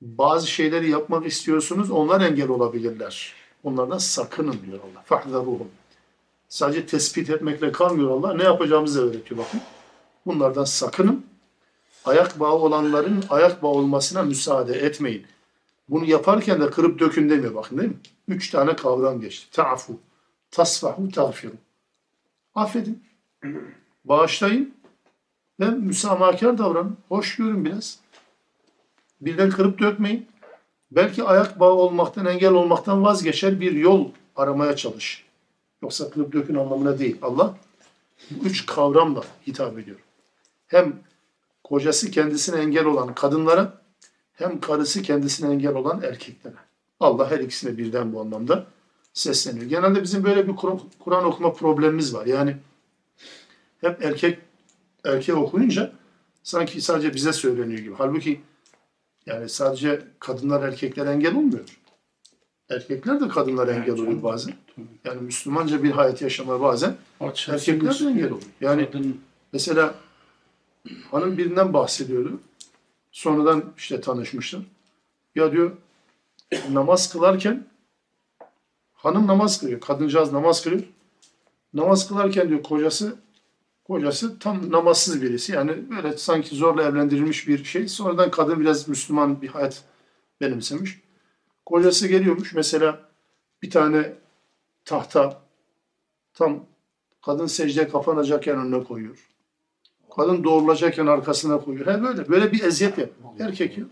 bazı şeyleri yapmak istiyorsunuz, onlar engel olabilirler. Onlardan sakının diyor Allah. Fahzaruhum. Sadece tespit etmekle kalmıyor Allah. Ne yapacağımızı öğretiyor bakın. Bunlardan sakının. Ayak bağı olanların ayak bağı olmasına müsaade etmeyin. Bunu yaparken de kırıp dökün demiyor bakın değil mi? Üç tane kavram geçti. Ta'fu, tasfahu, tağfiru. Affedin. Bağışlayın. Ve müsamahakar davranın. Hoş görün biraz. Birden kırıp dökmeyin. Belki ayak bağı olmaktan, engel olmaktan vazgeçer bir yol aramaya çalış. Yoksa kırıp dökün anlamına değil. Allah bu üç kavramla hitap ediyor. Hem kocası kendisine engel olan kadınlara hem karısı kendisine engel olan erkeklere. Allah her ikisine birden bu anlamda sesleniyor. Genelde bizim böyle bir Kur'an Kur'an okuma problemimiz var. Yani hep erkek erkeğe okuyunca sanki sadece bize söyleniyor gibi. Halbuki yani sadece kadınlar erkekler engel olmuyor. Erkekler de kadınlara engel oluyor bazen. Yani Müslümanca bir hayat yaşama bazen erkekler de engel oluyor. Yani Mesela hanım birinden bahsediyordu. Sonradan işte tanışmışlar. Ya diyor namaz kılarken hanım namaz kılıyor. Kadıncağız namaz kılıyor. Namaz kılarken diyor kocası kocası tam namazsız birisi. Yani böyle sanki zorla evlendirilmiş bir şey. Sonradan kadın biraz Müslüman bir hayat benimsemiş. Kocası geliyormuş mesela bir tane tahta tam kadın secdeye kapanacakken önüne koyuyor. Kadın doğrulacakken arkasına koyuyor. He böyle. Böyle bir eziyet yap. Erkek ya.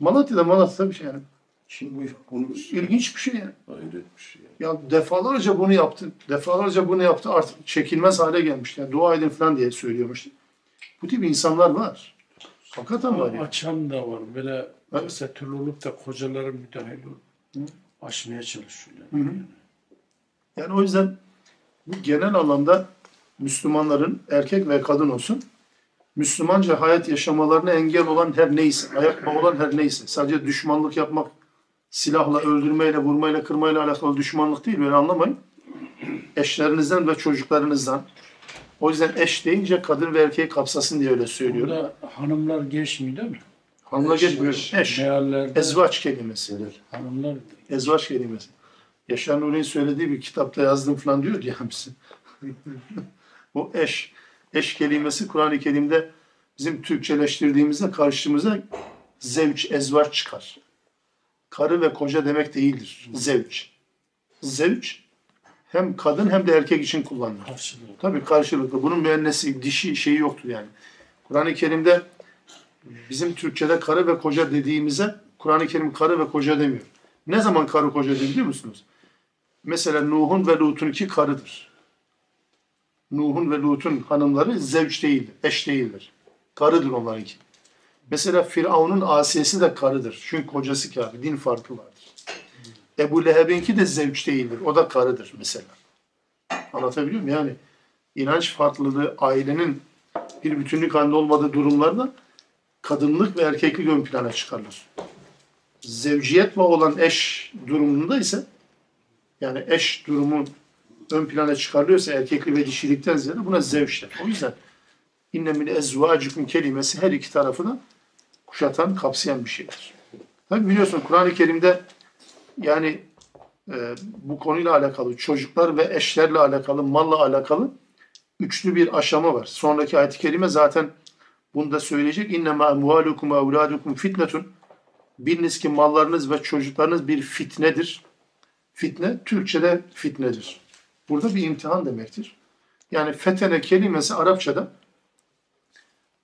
Malatya'da Malatya'da bir şey yani. Kim bu bunu İlginç bir şey yani. hayret bir şey. ya. Ya defalarca bunu yaptı. Defalarca bunu yaptı. Artık çekilmez hale gelmiş. Yani dua edin falan diye söylüyormuş. Bu tip insanlar var. Hakikaten var ya. açan da var. Böyle tesettürlü olup da kocalara müdahale olup aşmaya çalışıyorlar. Yani o yüzden bu genel anlamda Müslümanların erkek ve kadın olsun Müslümanca hayat yaşamalarına engel olan her neyse, ayak bağı olan her neyse. Sadece düşmanlık yapmak, silahla, öldürmeyle, vurmayla, kırmayla alakalı düşmanlık değil. Böyle anlamayın. Eşlerinizden ve çocuklarınızdan. O yüzden eş deyince kadın ve erkeği kapsasın diye öyle söylüyorum. Burada hanımlar geçmiyor değil mi? Hanımla geçmiyor. Eş. Meallerde Ezvaç kelimesi. hanımlar Ezvaç kelimesi. Yaşar Nuri'nin söylediği bir kitapta yazdım falan diyor ya bize. Bu eş. Eş kelimesi Kur'an-ı Kerim'de bizim Türkçeleştirdiğimizde karşımıza zevç, ezvaç çıkar. Karı ve koca demek değildir. Zevç. Zevç hem kadın hem de erkek için kullanılır. karşılığı. Tabii karşılıklı. Bunun müennesi, dişi şeyi yoktur yani. Kur'an-ı Kerim'de bizim Türkçe'de karı ve koca dediğimize Kur'an-ı Kerim karı ve koca demiyor. Ne zaman karı koca diyor biliyor musunuz? Mesela Nuh'un ve Lut'un iki karıdır. Nuh'un ve Lut'un hanımları zevç değildir, eş değildir. Karıdır onlarınki. Mesela Firavun'un asiyesi de karıdır. Çünkü kocası kafir. Din farkı vardır. Ebu Leheb'inki de zevç değildir. O da karıdır mesela. Anlatabiliyor muyum? Yani inanç farklılığı, ailenin bir bütünlük halinde olmadığı durumlarda kadınlık ve erkeklik ön plana çıkarılır. Zevciyet bağı olan eş durumunda ise yani eş durumu ön plana çıkarılıyorsa erkeklik ve dişilikten ziyade buna zevç der. O yüzden inne min ezvacikum kelimesi her iki tarafı da kuşatan, kapsayan bir şeydir. Tabi biliyorsun Kur'an-ı Kerim'de yani e, bu konuyla alakalı, çocuklar ve eşlerle alakalı, malla alakalı üçlü bir aşama var. Sonraki ayet-i kerime zaten bunu da söyleyecek. İnnemâ emvâlukum ve evlâdukum fitnetun. Biliniz ki mallarınız ve çocuklarınız bir fitnedir. Fitne, Türkçe'de fitnedir. Burada bir imtihan demektir. Yani fetene kelimesi Arapçada,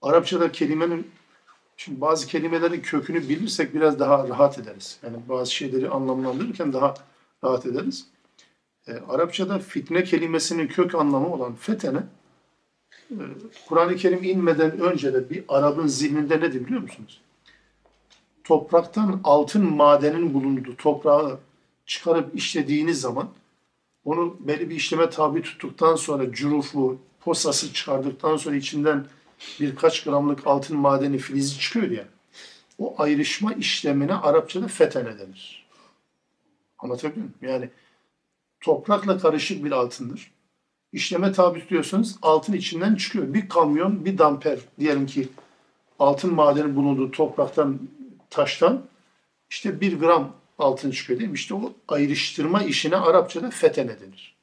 Arapçada kelimenin, şimdi bazı kelimelerin kökünü bilirsek biraz daha rahat ederiz. Yani bazı şeyleri anlamlandırırken daha rahat ederiz. E, Arapçada fitne kelimesinin kök anlamı olan fetene, e, Kur'an-ı Kerim inmeden önce de bir Arap'ın zihninde nedir biliyor musunuz? Topraktan altın madenin bulunduğu toprağı çıkarıp işlediğiniz zaman onu belli bir işleme tabi tuttuktan sonra curufu, posası çıkardıktan sonra içinden birkaç gramlık altın madeni filizi çıkıyor ya. O ayrışma işlemine Arapçada fetene denir. Anlatabiliyor muyum? Yani toprakla karışık bir altındır. İşleme tabi tutuyorsanız altın içinden çıkıyor. Bir kamyon, bir damper diyelim ki altın madeni bulunduğu topraktan, taştan işte bir gram altın çıkıyor değil mi? İşte o ayrıştırma işine Arapçada fetene denir.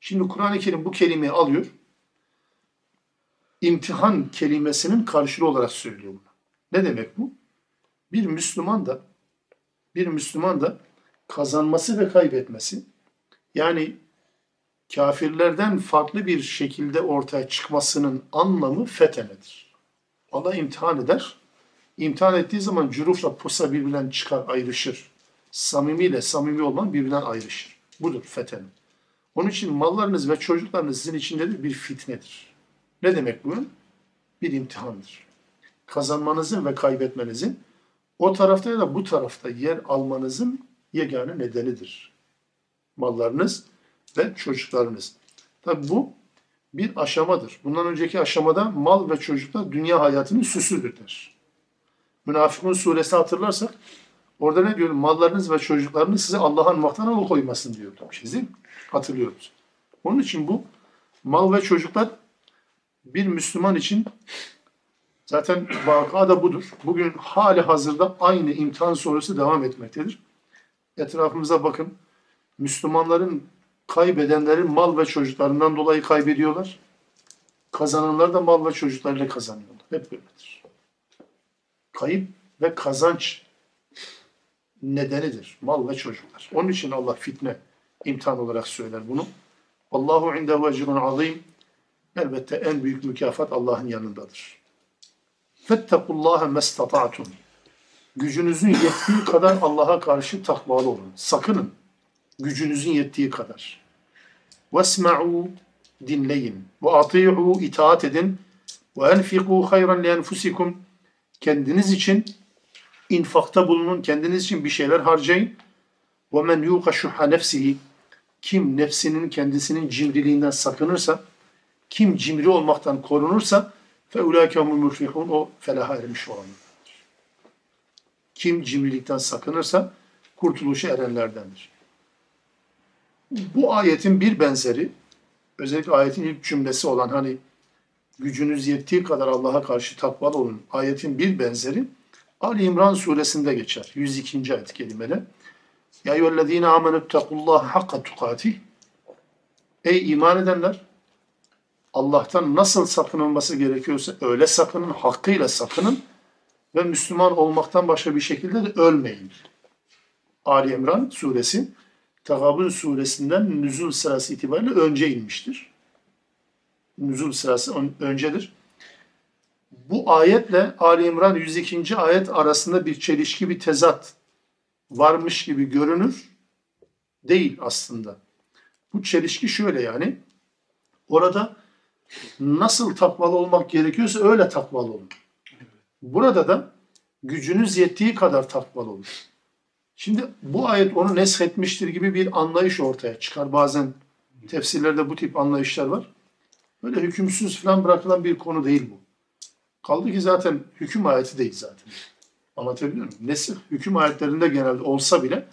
Şimdi Kur'an-ı Kerim bu kelimeyi alıyor. İmtihan kelimesinin karşılığı olarak söylüyor bunu. Ne demek bu? Bir Müslüman da bir Müslüman da kazanması ve kaybetmesi yani kafirlerden farklı bir şekilde ortaya çıkmasının anlamı fetenedir. Allah imtihan eder. İmtihan ettiği zaman cürufla pusa birbirinden çıkar, ayrışır. Samimiyle samimi olman birbirinden ayrışır. Budur fetene. Onun için mallarınız ve çocuklarınız sizin içindedir bir fitnedir. Ne demek bu? Bir imtihandır. Kazanmanızın ve kaybetmenizin o tarafta ya da bu tarafta yer almanızın yegane nedenidir. Mallarınız ve çocuklarınız. Tabi bu bir aşamadır. Bundan önceki aşamada mal ve çocuklar dünya hayatının süsüdür der. Münafıkun suresi hatırlarsak orada ne diyor? Mallarınız ve çocuklarınız size Allah'ın anmaktan alıkoymasın diyor. Değil mi? Hatırlıyoruz. Onun için bu mal ve çocuklar bir Müslüman için zaten vaka da budur. Bugün hali hazırda aynı imtihan sonrası devam etmektedir. Etrafımıza bakın. Müslümanların kaybedenlerin mal ve çocuklarından dolayı kaybediyorlar. Kazananlar da mal ve çocuklarıyla kazanıyorlar. Hep böyledir. Kayıp ve kazanç nedenidir. Mal ve çocuklar. Onun için Allah fitne imtihan olarak söyler bunu. Allahu indehu ecrun azim. Elbette en büyük mükafat Allah'ın yanındadır. Fettekullaha mestata'tum. Gücünüzün yettiği kadar Allah'a karşı takvalı olun. Sakının. Gücünüzün yettiği kadar. Vesma'u dinleyin. Ve ati'u itaat edin. Ve enfiku hayran li enfusikum. Kendiniz için infakta bulunun. Kendiniz için bir şeyler harcayın. Ve men yuqa şuha nefsihi. Kim nefsinin kendisinin cimriliğinden sakınırsa, kim cimri olmaktan korunursa ulaikehumul muflihun o felaha ermiş olanlardır. Kim cimrilikten sakınırsa kurtuluşa erenlerdendir. Bu ayetin bir benzeri özellikle ayetin ilk cümlesi olan hani gücünüz yettiği kadar Allah'a karşı takvalı olun. Ayetin bir benzeri Ali İmran suresinde geçer. 102. ayet kelimeli. Ya eyyühellezine amenüttekullaha hakka tukatih. Ey iman edenler! Allah'tan nasıl sakınılması gerekiyorsa öyle sakının, hakkıyla sakının ve Müslüman olmaktan başka bir şekilde de ölmeyin. Ali İmran suresi Tegabun suresinden nüzul sırası itibariyle önce inmiştir. Nüzul sırası öncedir. Bu ayetle Ali İmran 102. ayet arasında bir çelişki, bir tezat varmış gibi görünür. Değil aslında. Bu çelişki şöyle yani. Orada nasıl takvalı olmak gerekiyorsa öyle takvalı olun. Burada da gücünüz yettiği kadar takvalı olun. Şimdi bu ayet onu neshetmiştir gibi bir anlayış ortaya çıkar. Bazen tefsirlerde bu tip anlayışlar var. Böyle hükümsüz falan bırakılan bir konu değil bu. Kaldı ki zaten hüküm ayeti değil zaten. Anlatabiliyor muyum? Nesih hüküm ayetlerinde genelde olsa bile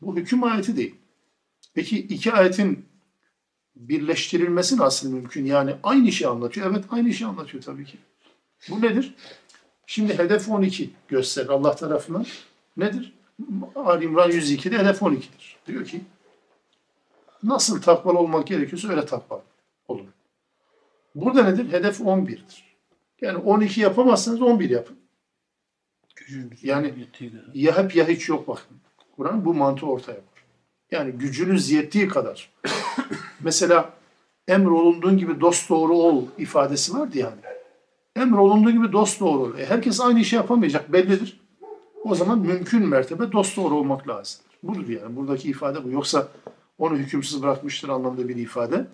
bu hüküm ayeti değil. Peki iki ayetin birleştirilmesi nasıl mümkün? Yani aynı şeyi anlatıyor. Evet aynı şeyi anlatıyor tabii ki. Bu nedir? Şimdi hedef 12 gösterir Allah tarafından. Nedir? Ali İmran 102'de hedef 12'dir. Diyor ki nasıl takvalı olmak gerekiyorsa öyle takvalı olun. Burada nedir? Hedef 11'dir. Yani 12 yapamazsanız 11 yapın. Gücünüz Yani-. Ya hep ya hiç yok bakın. Kur'an bu mantığı ortaya koyuyor. Yani gücünüz yettiği kadar. Mesela emrolunduğun gibi dost doğru ol ifadesi vardı yani. Emrolunduğu gibi dost doğru ol. E, herkes aynı işi yapamayacak bellidir. O zaman mümkün mertebe dost doğru olmak lazım. Budur yani. Buradaki ifade bu. Yoksa onu hükümsüz bırakmıştır anlamda bir ifade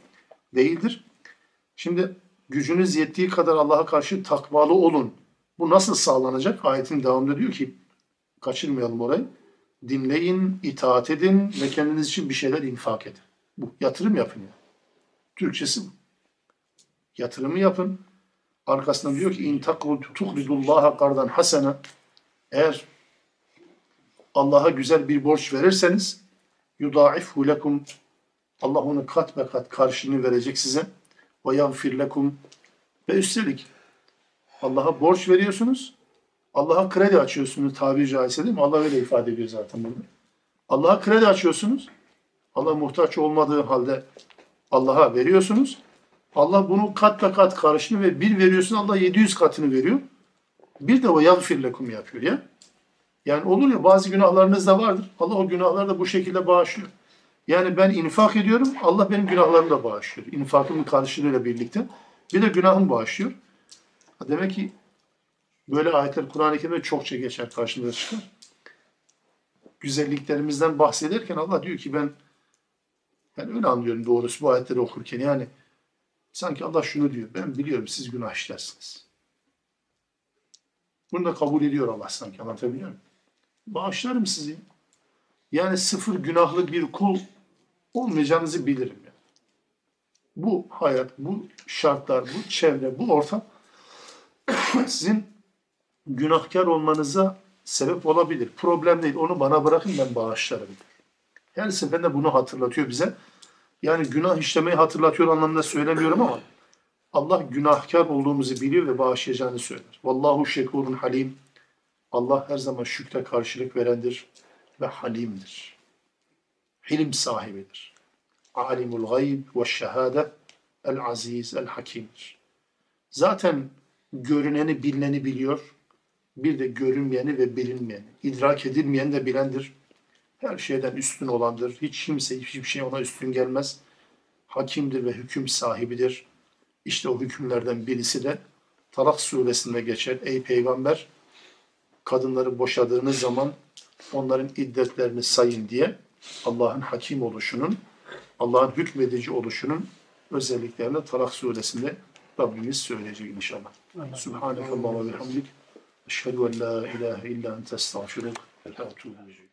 değildir. Şimdi gücünüz yettiği kadar Allah'a karşı takvalı olun. Bu nasıl sağlanacak? Ayetin devamında diyor ki kaçırmayalım orayı. Dinleyin, itaat edin ve kendiniz için bir şeyler infak edin. Bu yatırım yapın ya. Türkçesi bu. Yatırımı yapın. Arkasından diyor ki in tukridullaha kardan hasena eğer Allah'a güzel bir borç verirseniz yudaifhu lekum Allah onu kat be kat karşılığını verecek size. Ve yagfir lekum ve üstelik Allah'a borç veriyorsunuz. Allah'a kredi açıyorsunuz tabiri caizse değil mi? Allah öyle ifade ediyor zaten burada. Allah'a kredi açıyorsunuz. Allah muhtaç olmadığı halde Allah'a veriyorsunuz. Allah bunu kat be kat karşılığını ve bir veriyorsun Allah 700 katını veriyor. Bir de o yagfir lekum yapıyor ya. Yani olur ya bazı günahlarınız da vardır. Allah o günahları da bu şekilde bağışlıyor. Yani ben infak ediyorum. Allah benim günahlarımı da bağışlıyor. İnfakımın karşılığıyla birlikte. Bir de günahımı bağışlıyor. Demek ki böyle ayetler Kur'an-ı Kerim'de çokça geçer karşımıza çıkar. Güzelliklerimizden bahsederken Allah diyor ki ben ben öyle anlıyorum doğrusu bu ayetleri okurken yani sanki Allah şunu diyor ben biliyorum siz günah işlersiniz. Bunu da kabul ediyor Allah sanki anlatabiliyor muyum? Bağışlarım sizi. Yani sıfır günahlı bir kul olmayacağınızı bilirim. Yani. Bu hayat, bu şartlar, bu çevre, bu ortam sizin günahkar olmanıza sebep olabilir. Problem değil. Onu bana bırakın ben bağışlarım. Her seferinde bunu hatırlatıyor bize. Yani günah işlemeyi hatırlatıyor anlamında söylemiyorum ama Allah günahkar olduğumuzu biliyor ve bağışlayacağını söyler. Vallahu şekurun halim. Allah her zaman şükre karşılık verendir ve halimdir. Hilim sahibidir. Alimul gayb ve şehade el aziz el hakimdir. Zaten görüneni bilineni biliyor. Bir de görünmeyeni ve bilinmeyeni. idrak edilmeyen de bilendir. Her şeyden üstün olandır. Hiç kimse hiçbir şey ona üstün gelmez. Hakimdir ve hüküm sahibidir. İşte o hükümlerden birisi de Talak suresinde geçer. Ey peygamber kadınları boşadığınız zaman onların iddetlerini sayın diye Allah'ın hakim oluşunun, Allah'ın hükmedici oluşunun özelliklerini Talak suresinde Rabbimiz söyleyecek inşallah. Subhaneke Allah'a ve hamdik. Eşhedü en la ilahe illa ente estağfiruk ve etûbü.